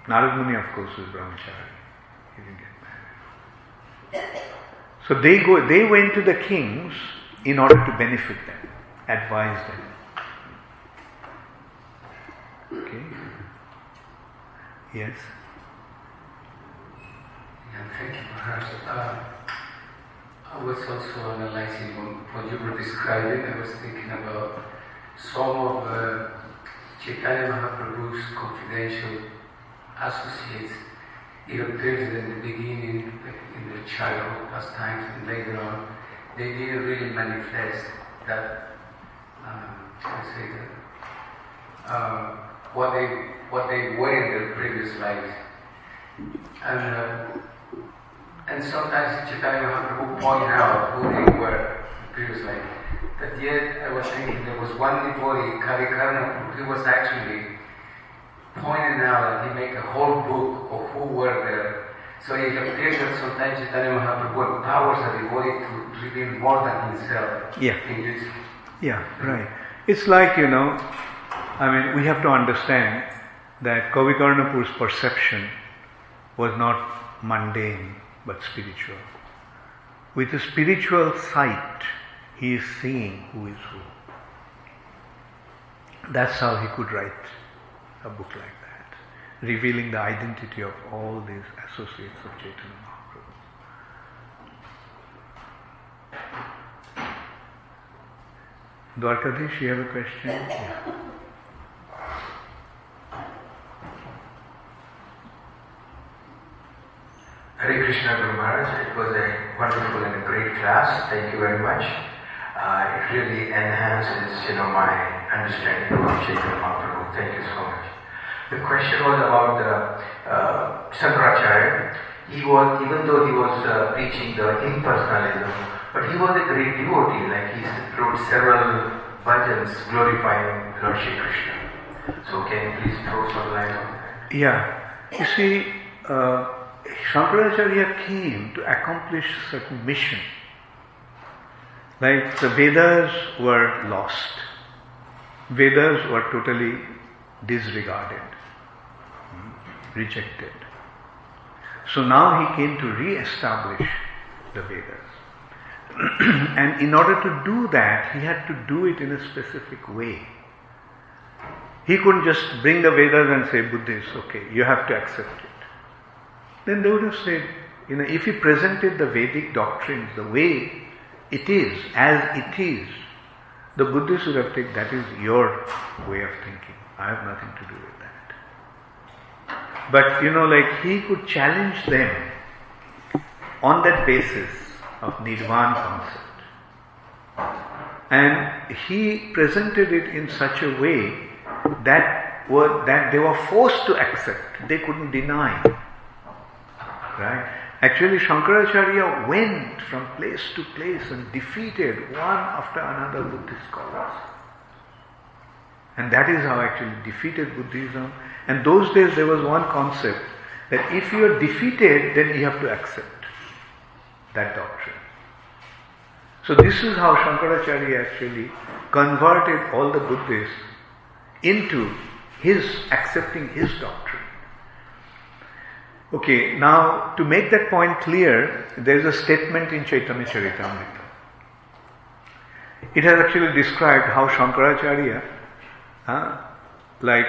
Narad Muni, of course, is brahmachari. He didn't get married. So they go. They went to the kings in order to benefit them, advise them. Okay. Yes. Yeah, thank you, Maharaj. Uh, I was also analyzing what you were describing. I was thinking about some of uh, Chaitanya Mahaprabhu's confidential associates. It appears in the beginning, in the childhood pastimes, and later on, they didn't really manifest that um, I say that um, what they what they were in their previous lives, and uh, and sometimes Chaitanya Mahaprabhu point out who they were in previous life. But yet I was thinking there was one devotee, Karikarna, he was actually pointing out that he make a whole book of who were there. So it appears that sometimes Chaitanya Mahaprabhu empowers a devotee to reveal more than himself. Yeah. Yeah, right. It's like, you know, I mean, we have to understand that Kavikarnapur's perception was not mundane but spiritual. With a spiritual sight, he is seeing who is who. That's how he could write a book like that, revealing the identity of all these associates of Chaitanya Mahaprabhu. Dwarkadish, you have a question? Yeah. Hare Krishna Guru Maharaj, it was a wonderful and a great class. Thank you very much. Uh, it really enhances, you know, my understanding of Chaitanya Mahaprabhu. Thank you so much. The question was about the uh, Sankaracharya. He was, even though he was uh, preaching the impersonalism, but he was a great devotee. Like he wrote several bhajans glorifying Lord Shri Krishna. So can you please throw some light on that? Yeah. You see, uh, Shankaracharya came to accomplish certain mission. Like the Vedas were lost. Vedas were totally disregarded, hmm, rejected. So now he came to re-establish the Vedas. and in order to do that, he had to do it in a specific way. He couldn't just bring the Vedas and say, Buddhists, okay, you have to accept it. Then they would have said, you know, if he presented the Vedic doctrines the way it is, as it is, the Buddhists would have taken that is your way of thinking. I have nothing to do with that. But you know, like he could challenge them on that basis of Nirvan concept. And he presented it in such a way that were, that they were forced to accept. They couldn't deny. Right? Actually, Shankaracharya went from place to place and defeated one after another Buddhist scholars. And that is how actually defeated Buddhism. And those days there was one concept that if you are defeated, then you have to accept that doctrine. So this is how Shankaracharya actually converted all the Buddhists into his accepting his doctrine. Okay, now to make that point clear, there is a statement in Chaitanya Charitamrita. It has actually described how Shankaracharya, uh, like,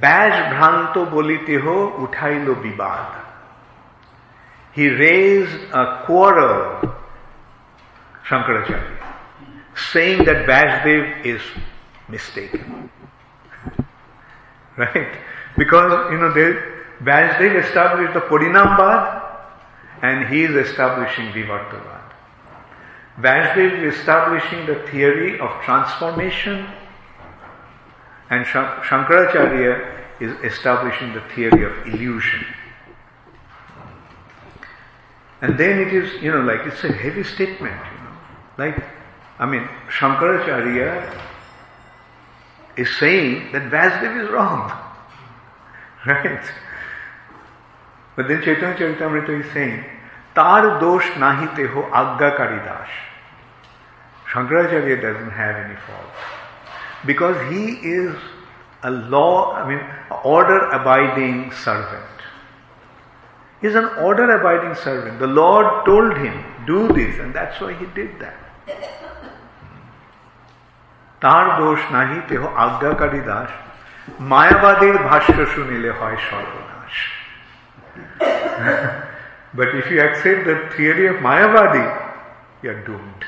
Baj Bhranto Boliteho Uthailo Vibad. He raised a quarrel, Shankaracharya, saying that Vyasdev is mistaken. right? Because, you know, they, established the Parinambad and he is establishing Vivartavad. Vyasdev is establishing the theory of transformation and Shankaracharya is establishing the theory of illusion. And then it is, you know, like it's a heavy statement, you know. Like, I mean, Shankaracharya is saying that Vyasdev is wrong. Right? But then Chaitanya Charitamrita is saying, Tar dosh nahi teho agga das. Shankaracharya doesn't have any fault Because he is a law, I mean, order abiding servant. He's an order abiding servant. The Lord told him, do this, and that's why he did that. তার দোষ নাহি তেহ আজ্ঞাকারী দাস মায়াবাদীর ভাষ্য শুনিলে হয় সর্বনাশ but if you accept the theory of Mayavadi, you are doomed.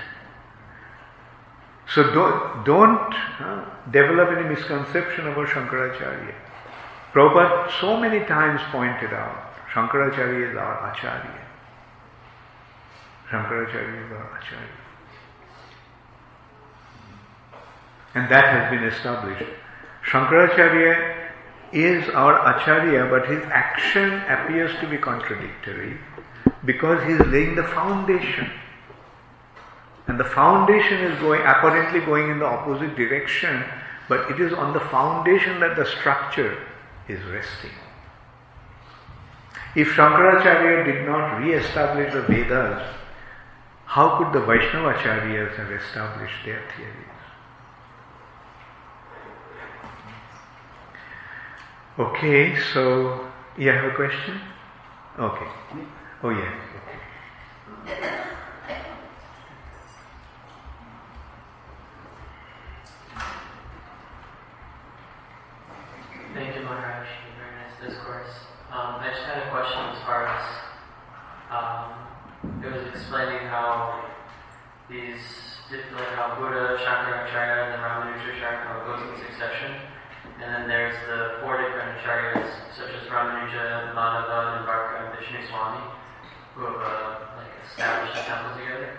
so don't, don't uh, develop any misconception about Shankaracharya. Prabhupada so many times pointed out, Shankaracharya is our Acharya. Shankaracharya is our Acharya. And that has been established. Shankaracharya is our Acharya, but his action appears to be contradictory because he is laying the foundation. And the foundation is going, apparently going in the opposite direction, but it is on the foundation that the structure is resting. If Shankaracharya did not re-establish the Vedas, how could the Vaishnavacharyas have established their theories? Okay, so you have a question? Okay. Oh yes. Thank you, Maharaj. Very nice discourse. Um, I just had a question as far as um, it was explaining how these different, how Buddha, Shankaracharya, and then Ramanuja how it goes in succession. And then there's the four different acharyas, such as Ramanuja, Madhava, Nimbarka, and Vishnu Swami, who have uh, like established a temple together.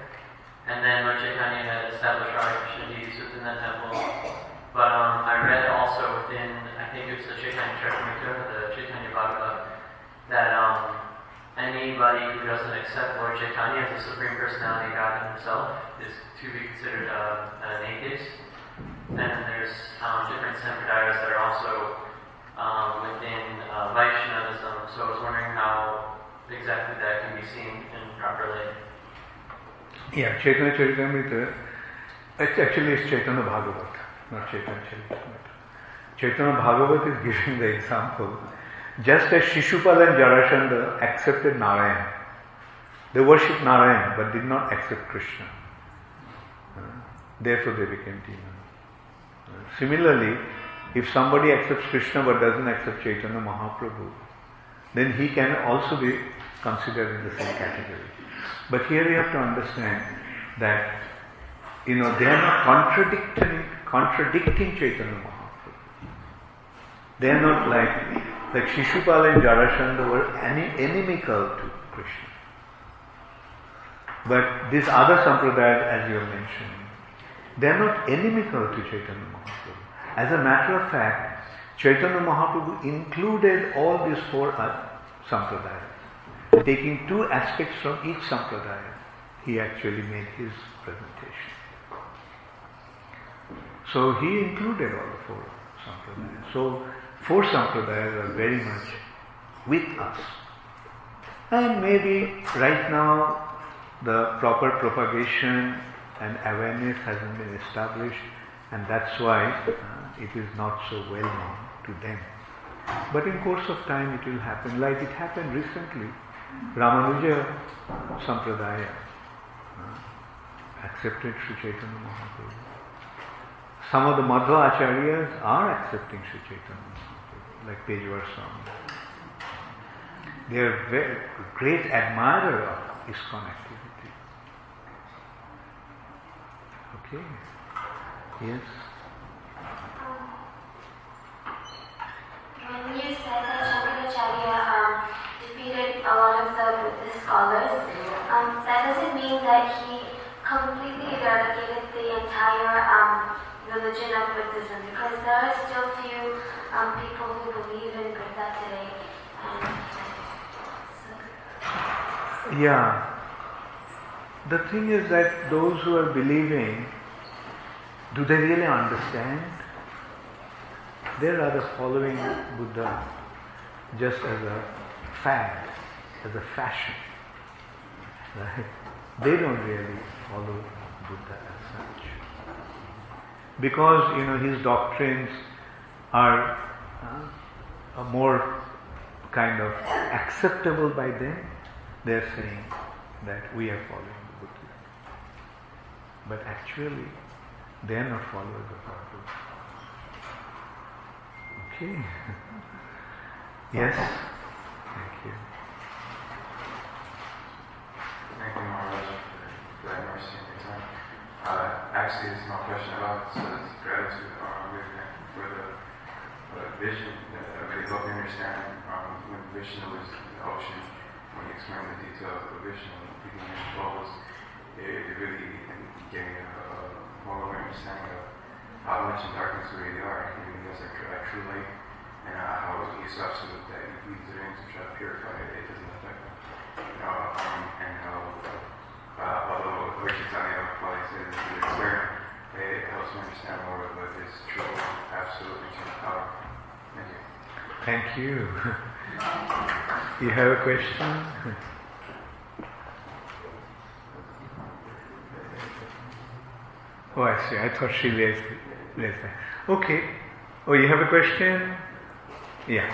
And then Lord had established Radha deities within that temple. But um, I read also within, I think it was the Chaitanya Charitamrita, the Chaitanya Bhagavat, that um, anybody who doesn't accept Lord Chaitanya as the Supreme Personality of God himself is to be considered uh, an atheist. And there's um, different sampradayas that are also um, within uh, Vaishnavism. So I was wondering how exactly that can be seen and properly. Yeah, Chaitanya Charitamrita, actually it's Chaitanya Bhagavat, not Chaitanya Charitamrita. Chaitanya Bhagavat is giving the example. Just as Shishupal and Jarasandha accepted Narayan, they worshipped Narayan but did not accept Krishna. Therefore they became demons. Similarly, if somebody accepts Krishna but doesn't accept Chaitanya Mahaprabhu, then he can also be considered in the same category. But here you have to understand that you know they are not contradicting contradicting Chaitanya. They are not like like Shishupal and Jarasandha were inimical to Krishna. But these other sampradayas, as you have mentioned, they are not inimical to Chaitanya Mahaprabhu. As a matter of fact, Chaitanya Mahaprabhu included all these four sampradayas. Taking two aspects from each sampradaya, he actually made his presentation. So he included all the four sampradayas. So four sampradayas are very much with us. And maybe right now the proper propagation and awareness hasn't been established, and that's why uh, it is not so well known to them. But in course of time it will happen, like it happened recently. Ramanuja Sampradaya uh, accepted Sri Chaitanya Mahaprabhu. Some of the Madhva Acharyas are accepting Sri Chaitanya like Pejawar Swami. They are very great admirer of ISKCON activity. Okay. Yes. When you said that Shankaracharya um, defeated a lot of the Buddhist scholars, um, that doesn't mean that he completely eradicated the entire um, religion of Buddhism, because there are still few um, people who believe in Buddha today. And. Yeah. The thing is that those who are believing, do they really understand? They are rather following Buddha just as a fad, as a fashion. Right? They don't really follow Buddha as such. Because, you know, his doctrines are, uh, more kind of acceptable by them, they're saying that we are following Buddha. But actually, they are not following our Buddha. Okay. yes? Thank you. Thank you, Maharaj, for that mercy your time. Uh, actually, it's my question about uh, gratitude uh, with, for the uh, vision. Uh, really help me understand um, when Vishnu was in the ocean, when he explained the details of Vishnu, the initial bubbles, it, it really gave me a, a an understanding of how much in darkness we really are, even as a, a true light, and uh, how it's absolute that if we drink to try to purify it, it doesn't affect them. You um, and how, uh, although Lord Chaitanya applies it to the experiment, it helps me understand more of what is true, absolute, and power. Oh, thank you. Thank you. you have a question? Oh, I see. I thought she raised, raised. Okay. Oh, you have a question? Yeah.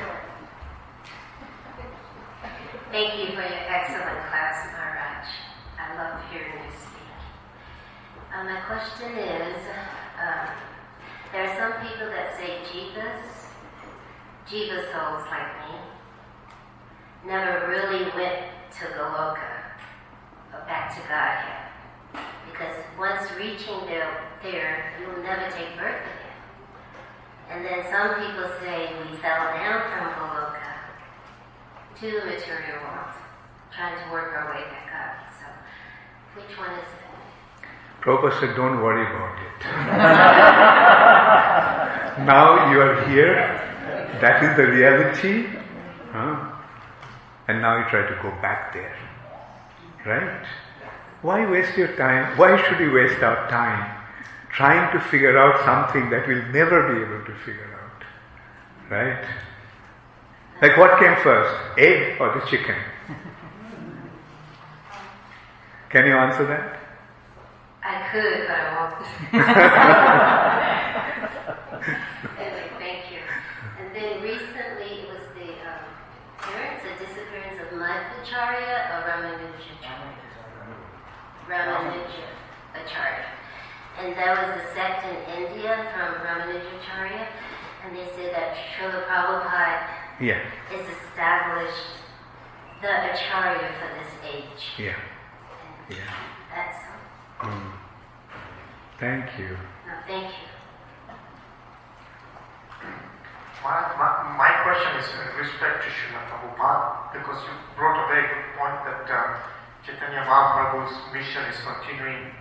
Thank you for your excellent class, Maharaj. I love hearing you speak. Uh, my question is, um, there are some people that say jivas, jiva souls like me, never really went to Goloka or back to Godhead. Because once reaching there, there, you'll never take birth again. And then some people say we fell down from Goloka to the material world, trying to work our way back up. So, which one is it? Prabhupada said, don't worry about it. now you are here, that is the reality, huh? and now you try to go back there. Right? Why waste your time? Why should you waste our time trying to figure out something that we'll never be able to figure out? Right? Like what came first, egg or the chicken? Can you answer that? I could, but I won't. anyway, thank you. And then recently it was the um, appearance or disappearance of Madhvacharya or Ramanujacharya. Ramanuja Acharya. And that was the sect in India from Ramanujacharya. And they said that Srila Prabhupada Yeah, is established the Acharya for this age. yeah, And yeah. that's Mm. Thank you. no, thank you. My, my, my question is in respect to Srila Prabhupada, because you brought a very good point that um, Chaitanya Mahaprabhu's mission is continuing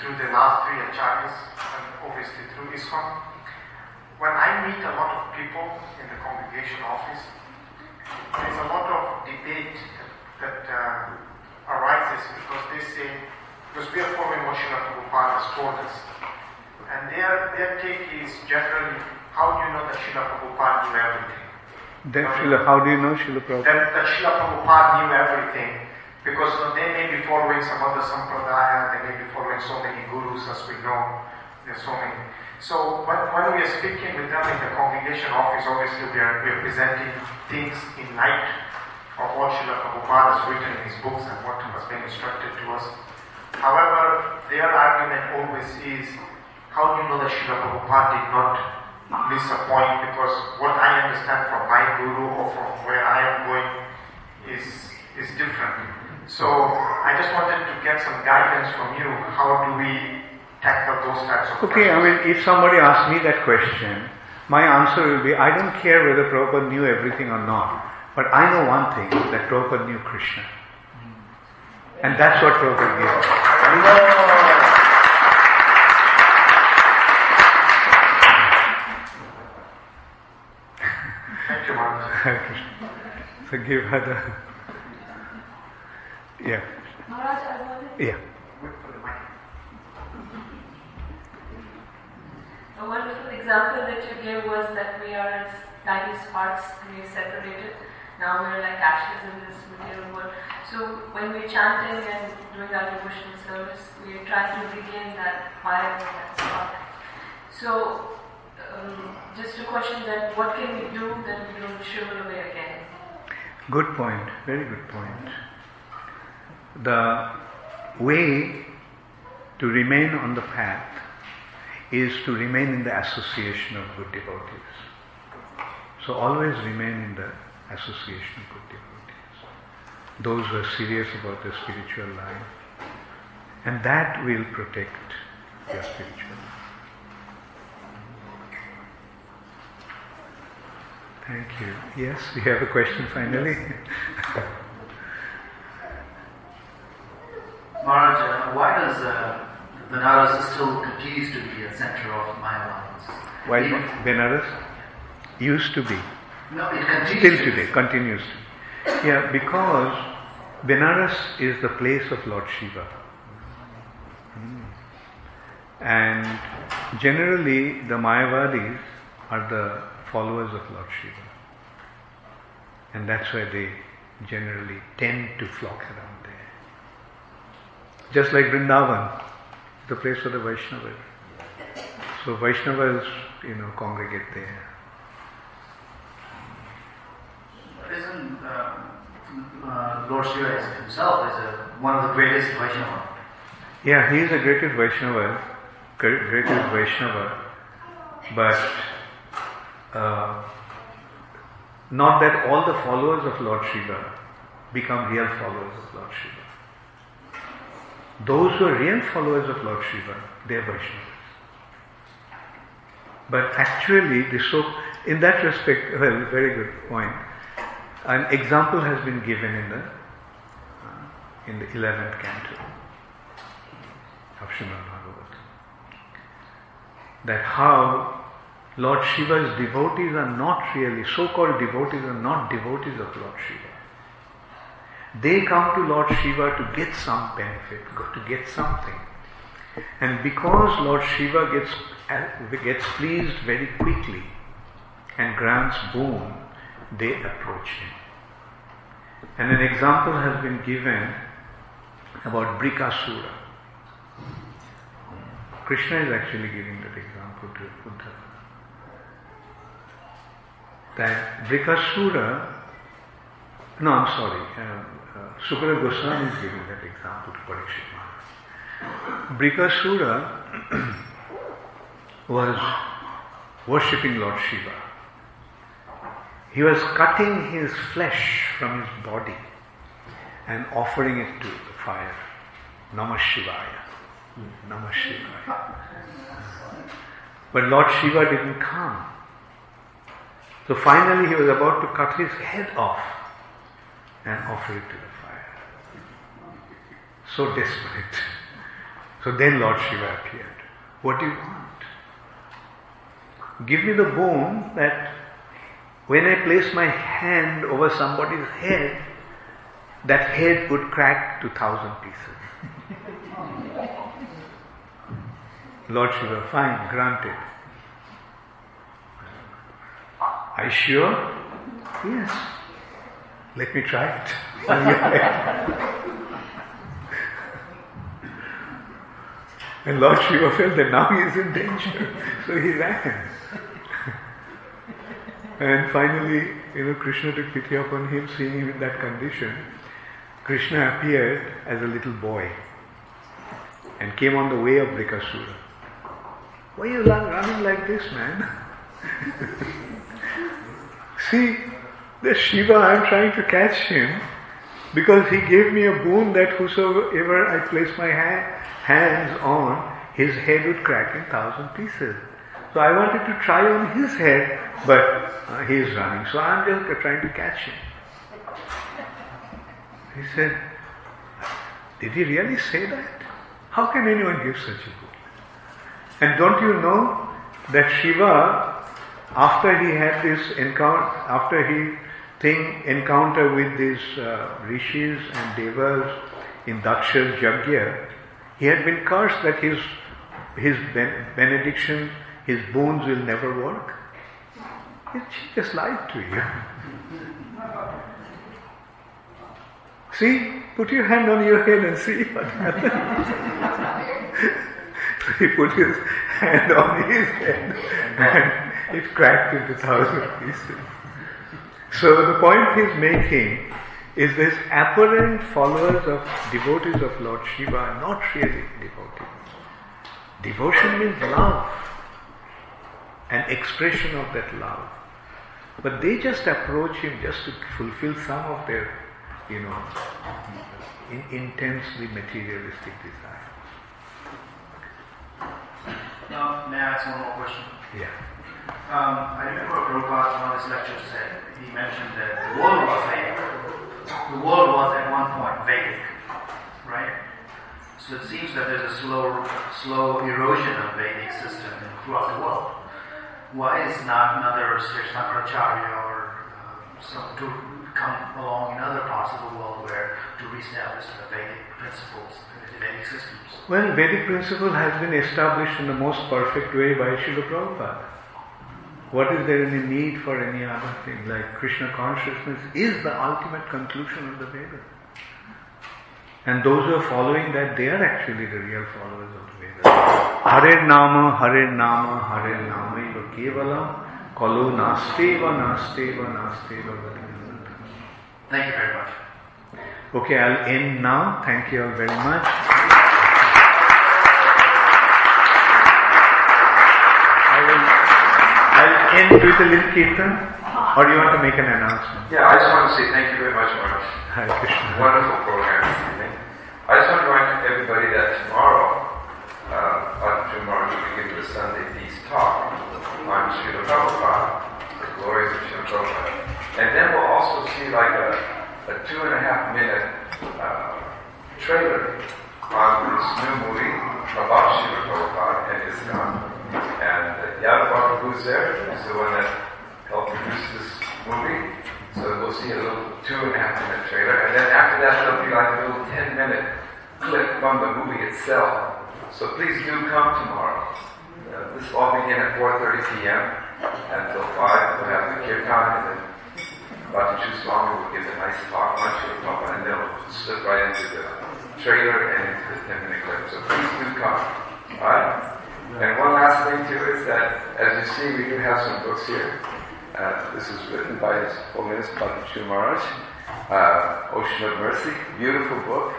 through the last three acharyas and obviously through ISKCON. When I meet a lot of people in the congregation office, there's a lot of debate that, that uh, arises because they say, because we are following what Srila Prabhupada has told us. And their, their take is generally, how do you know that Srila Prabhupada knew everything? Srila, how do you know Srila Prabhupada? That, that Srila Prabhupada knew everything because they may be following some other sampradaya, they may be following so many gurus as we know, there's so many. So when, when we are speaking with them in the congregation office, obviously we are, we are presenting things in light of what Srila Prabhupada has written in his books and what has been instructed to us. However, their argument always is, how do you know that Srila Prabhupada did not miss a point? Because what I understand from my guru or from where I am going is, is different. So I just wanted to get some guidance from you. How do we tackle those types of Okay, I mean, if somebody asks me that question, my answer will be I don't care whether Prabhupada knew everything or not, but I know one thing that Prabhupada knew Krishna. And that's what Prabhupada gave. Thank you, Maharaj. Hare Krishna. So give her the. Yeah, Maharaj, yeah. a wonderful example that you gave was that we are as tiny sparks and we are separated. Now we are like ashes in this material world. So when we're chanting and doing our devotional service, we are trying to regain that fire and that spark. So um, just a question then, what can we do that we don't shrivel away again? Good point, very good point. The way to remain on the path is to remain in the association of good devotees. So always remain in the association of good devotees. Those who are serious about their spiritual life. And that will protect your spiritual life. Thank you. Yes, we have a question finally. Maharaj, uh, why does uh, Benares still continues to be a center of Mayavadis. Why Benares used to be. No, it continues Till today, continues Yeah, because Benares is the place of Lord Shiva. And generally, the Mayavadis are the followers of Lord Shiva. And that's why they generally tend to flock around there. Just like Vrindavan, the place for the Vaishnavas. So Vaishnavas, you know, congregate there. Um, uh, Lord Shiva himself is a, one of the greatest Vaishnava? Yeah, he is the greatest Vaishnava, gre- greatest Vaishnava, but uh, not that all the followers of Lord Shiva become real followers of Lord Shiva. Those who are real followers of Lord Shiva, they are Vaishnavas. But actually, the so in that respect, well, very good point. An example has been given in the uh, in the eleventh canto of Srimad Bhagavatam. That how Lord Shiva's devotees are not really, so-called devotees are not devotees of Lord Shiva. They come to Lord Shiva to get some benefit, to get something. And because Lord Shiva gets, uh, gets pleased very quickly and grants boon, they approach him. And an example has been given about Brikasura. Krishna is actually giving that example to Uddhava. That Brikasura, no, I'm sorry, uh, uh, Sukadeva Goswami is giving that example to Parikshit Maharaj. Brikasura was worshipping Lord Shiva. He was cutting his flesh from his body and offering it to the fire. Namah Shivaya. Hmm, Namah Shivaya. But Lord Shiva didn't come. So finally he was about to cut his head off and offer it to the fire. So desperate. So then Lord Shiva appeared. What do you want? Give me the bone that when I place my hand over somebody's head, that head would crack to thousand pieces. Lord Shiva, fine, granted. Are you sure? Yes. Let me try it. and Lord Shiva felt that now he is in danger, so he ran. And finally, you know, Krishna took pity upon him, seeing him in that condition. Krishna appeared as a little boy and came on the way of Brikasura. Why are you run- running like this, man? See, the Shiva, I'm trying to catch him because he gave me a boon that whosoever I place my ha- hands on, his head would crack in thousand pieces. So I wanted to try on his head, but uh, he is running. So I'm just trying to catch him. He said, Did he really say that? How can anyone give such a boon? And don't you know that Shiva, after he had this encounter, after he thing encounter with these uh, rishis and devas in Daksha's Yajna, he had been cursed that his his ben- benediction, his bones will never work. He just lied to you. See, put your hand on your head and see what happens. he put his hand on his head and it cracked into thousand pieces. So the point he's making is this apparent followers of devotees of Lord Shiva are not really devotees. Devotion means love, an expression of that love. But they just approach him just to fulfill some of their, you know, in, intensely materialistic desire. Now, may I ask one more question? Yeah. Um, I remember Prabhupada in one of his lectures said, he mentioned that the world was Vedic. The world was at one point Vedic, right? So it seems that there's a slow, slow erosion of Vedic system throughout the world. Why is not another Sri or uh, some to come along in other the world where to reestablish the Vedic principles, in the Vedic systems? Well, Vedic principle has been established in the most perfect way by Srila Prabhupada. What is there any need for any other thing? Like Krishna consciousness is the ultimate conclusion of the Vedas. And those who are following that, they are actually the real followers of the Vedas. Hare Nama, Hare Nama, Hare Nama, Eva Kevalam, Kalo Nasteva, Nasteva, Nasteva, Thank you very much. Okay, I'll end now. Thank you all very much. I will, I'll end with a little kirtan, or do you want to make an announcement? Yeah, I just want to say thank you very much, Maharaj. Hare Krishna. Wonderful program. I just want to remind everybody that tomorrow, uh, on tomorrow, we give the Sunday Feast Talk on Srila Prabhupada, the glories of Srila Prabhupada. And then we'll also see like a, a two and a half minute uh, trailer on this new movie about Srila Prabhupada and Islam. And uh, who's there, is the one that helped produce this movie. So we'll see a little two and a half minute trailer, and then after that there'll be like a little ten minute clip from the movie itself. So please do come tomorrow. Uh, this will all begin at 4.30 p.m. until 5. We'll have the kirtan and then Bhakti Swami will give a nice talk on Srila Prabhupada and then we'll slip right into the trailer and into the 10 minute clip. So please do come. Alright? And one last thing too is that, as you see, we do have some books here. Uh, this is written by His Holiness Bhakti Maharaj, uh, Ocean of Mercy, beautiful book.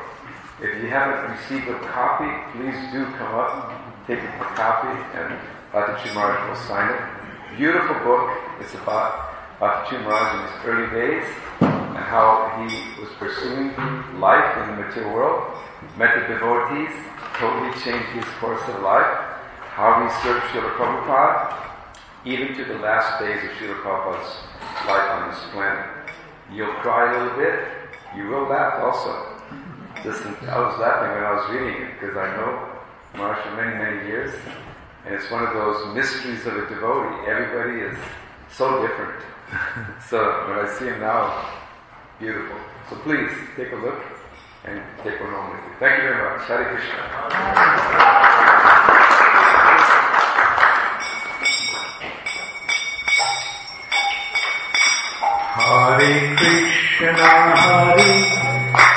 If you haven't received a copy, please do come up, take a copy, and Bhakti Maharaj will sign it. Beautiful book. It's about Bhakti Maharaj in his early days and how he was pursuing life in the material world, met the devotees, totally changed his course of life, how he served Srila Prabhupada, even to the last days of Srila Prabhupada's life on this planet. You'll cry a little bit, you will laugh also. Listen, I was laughing when I was reading it because I know Maharaj for many, many years, and it's one of those mysteries of a devotee. Everybody is so different. so when I see him now, beautiful. So please take a look and take one home with you. Thank you very much. Hare Krishna. Hare Krishna, Hare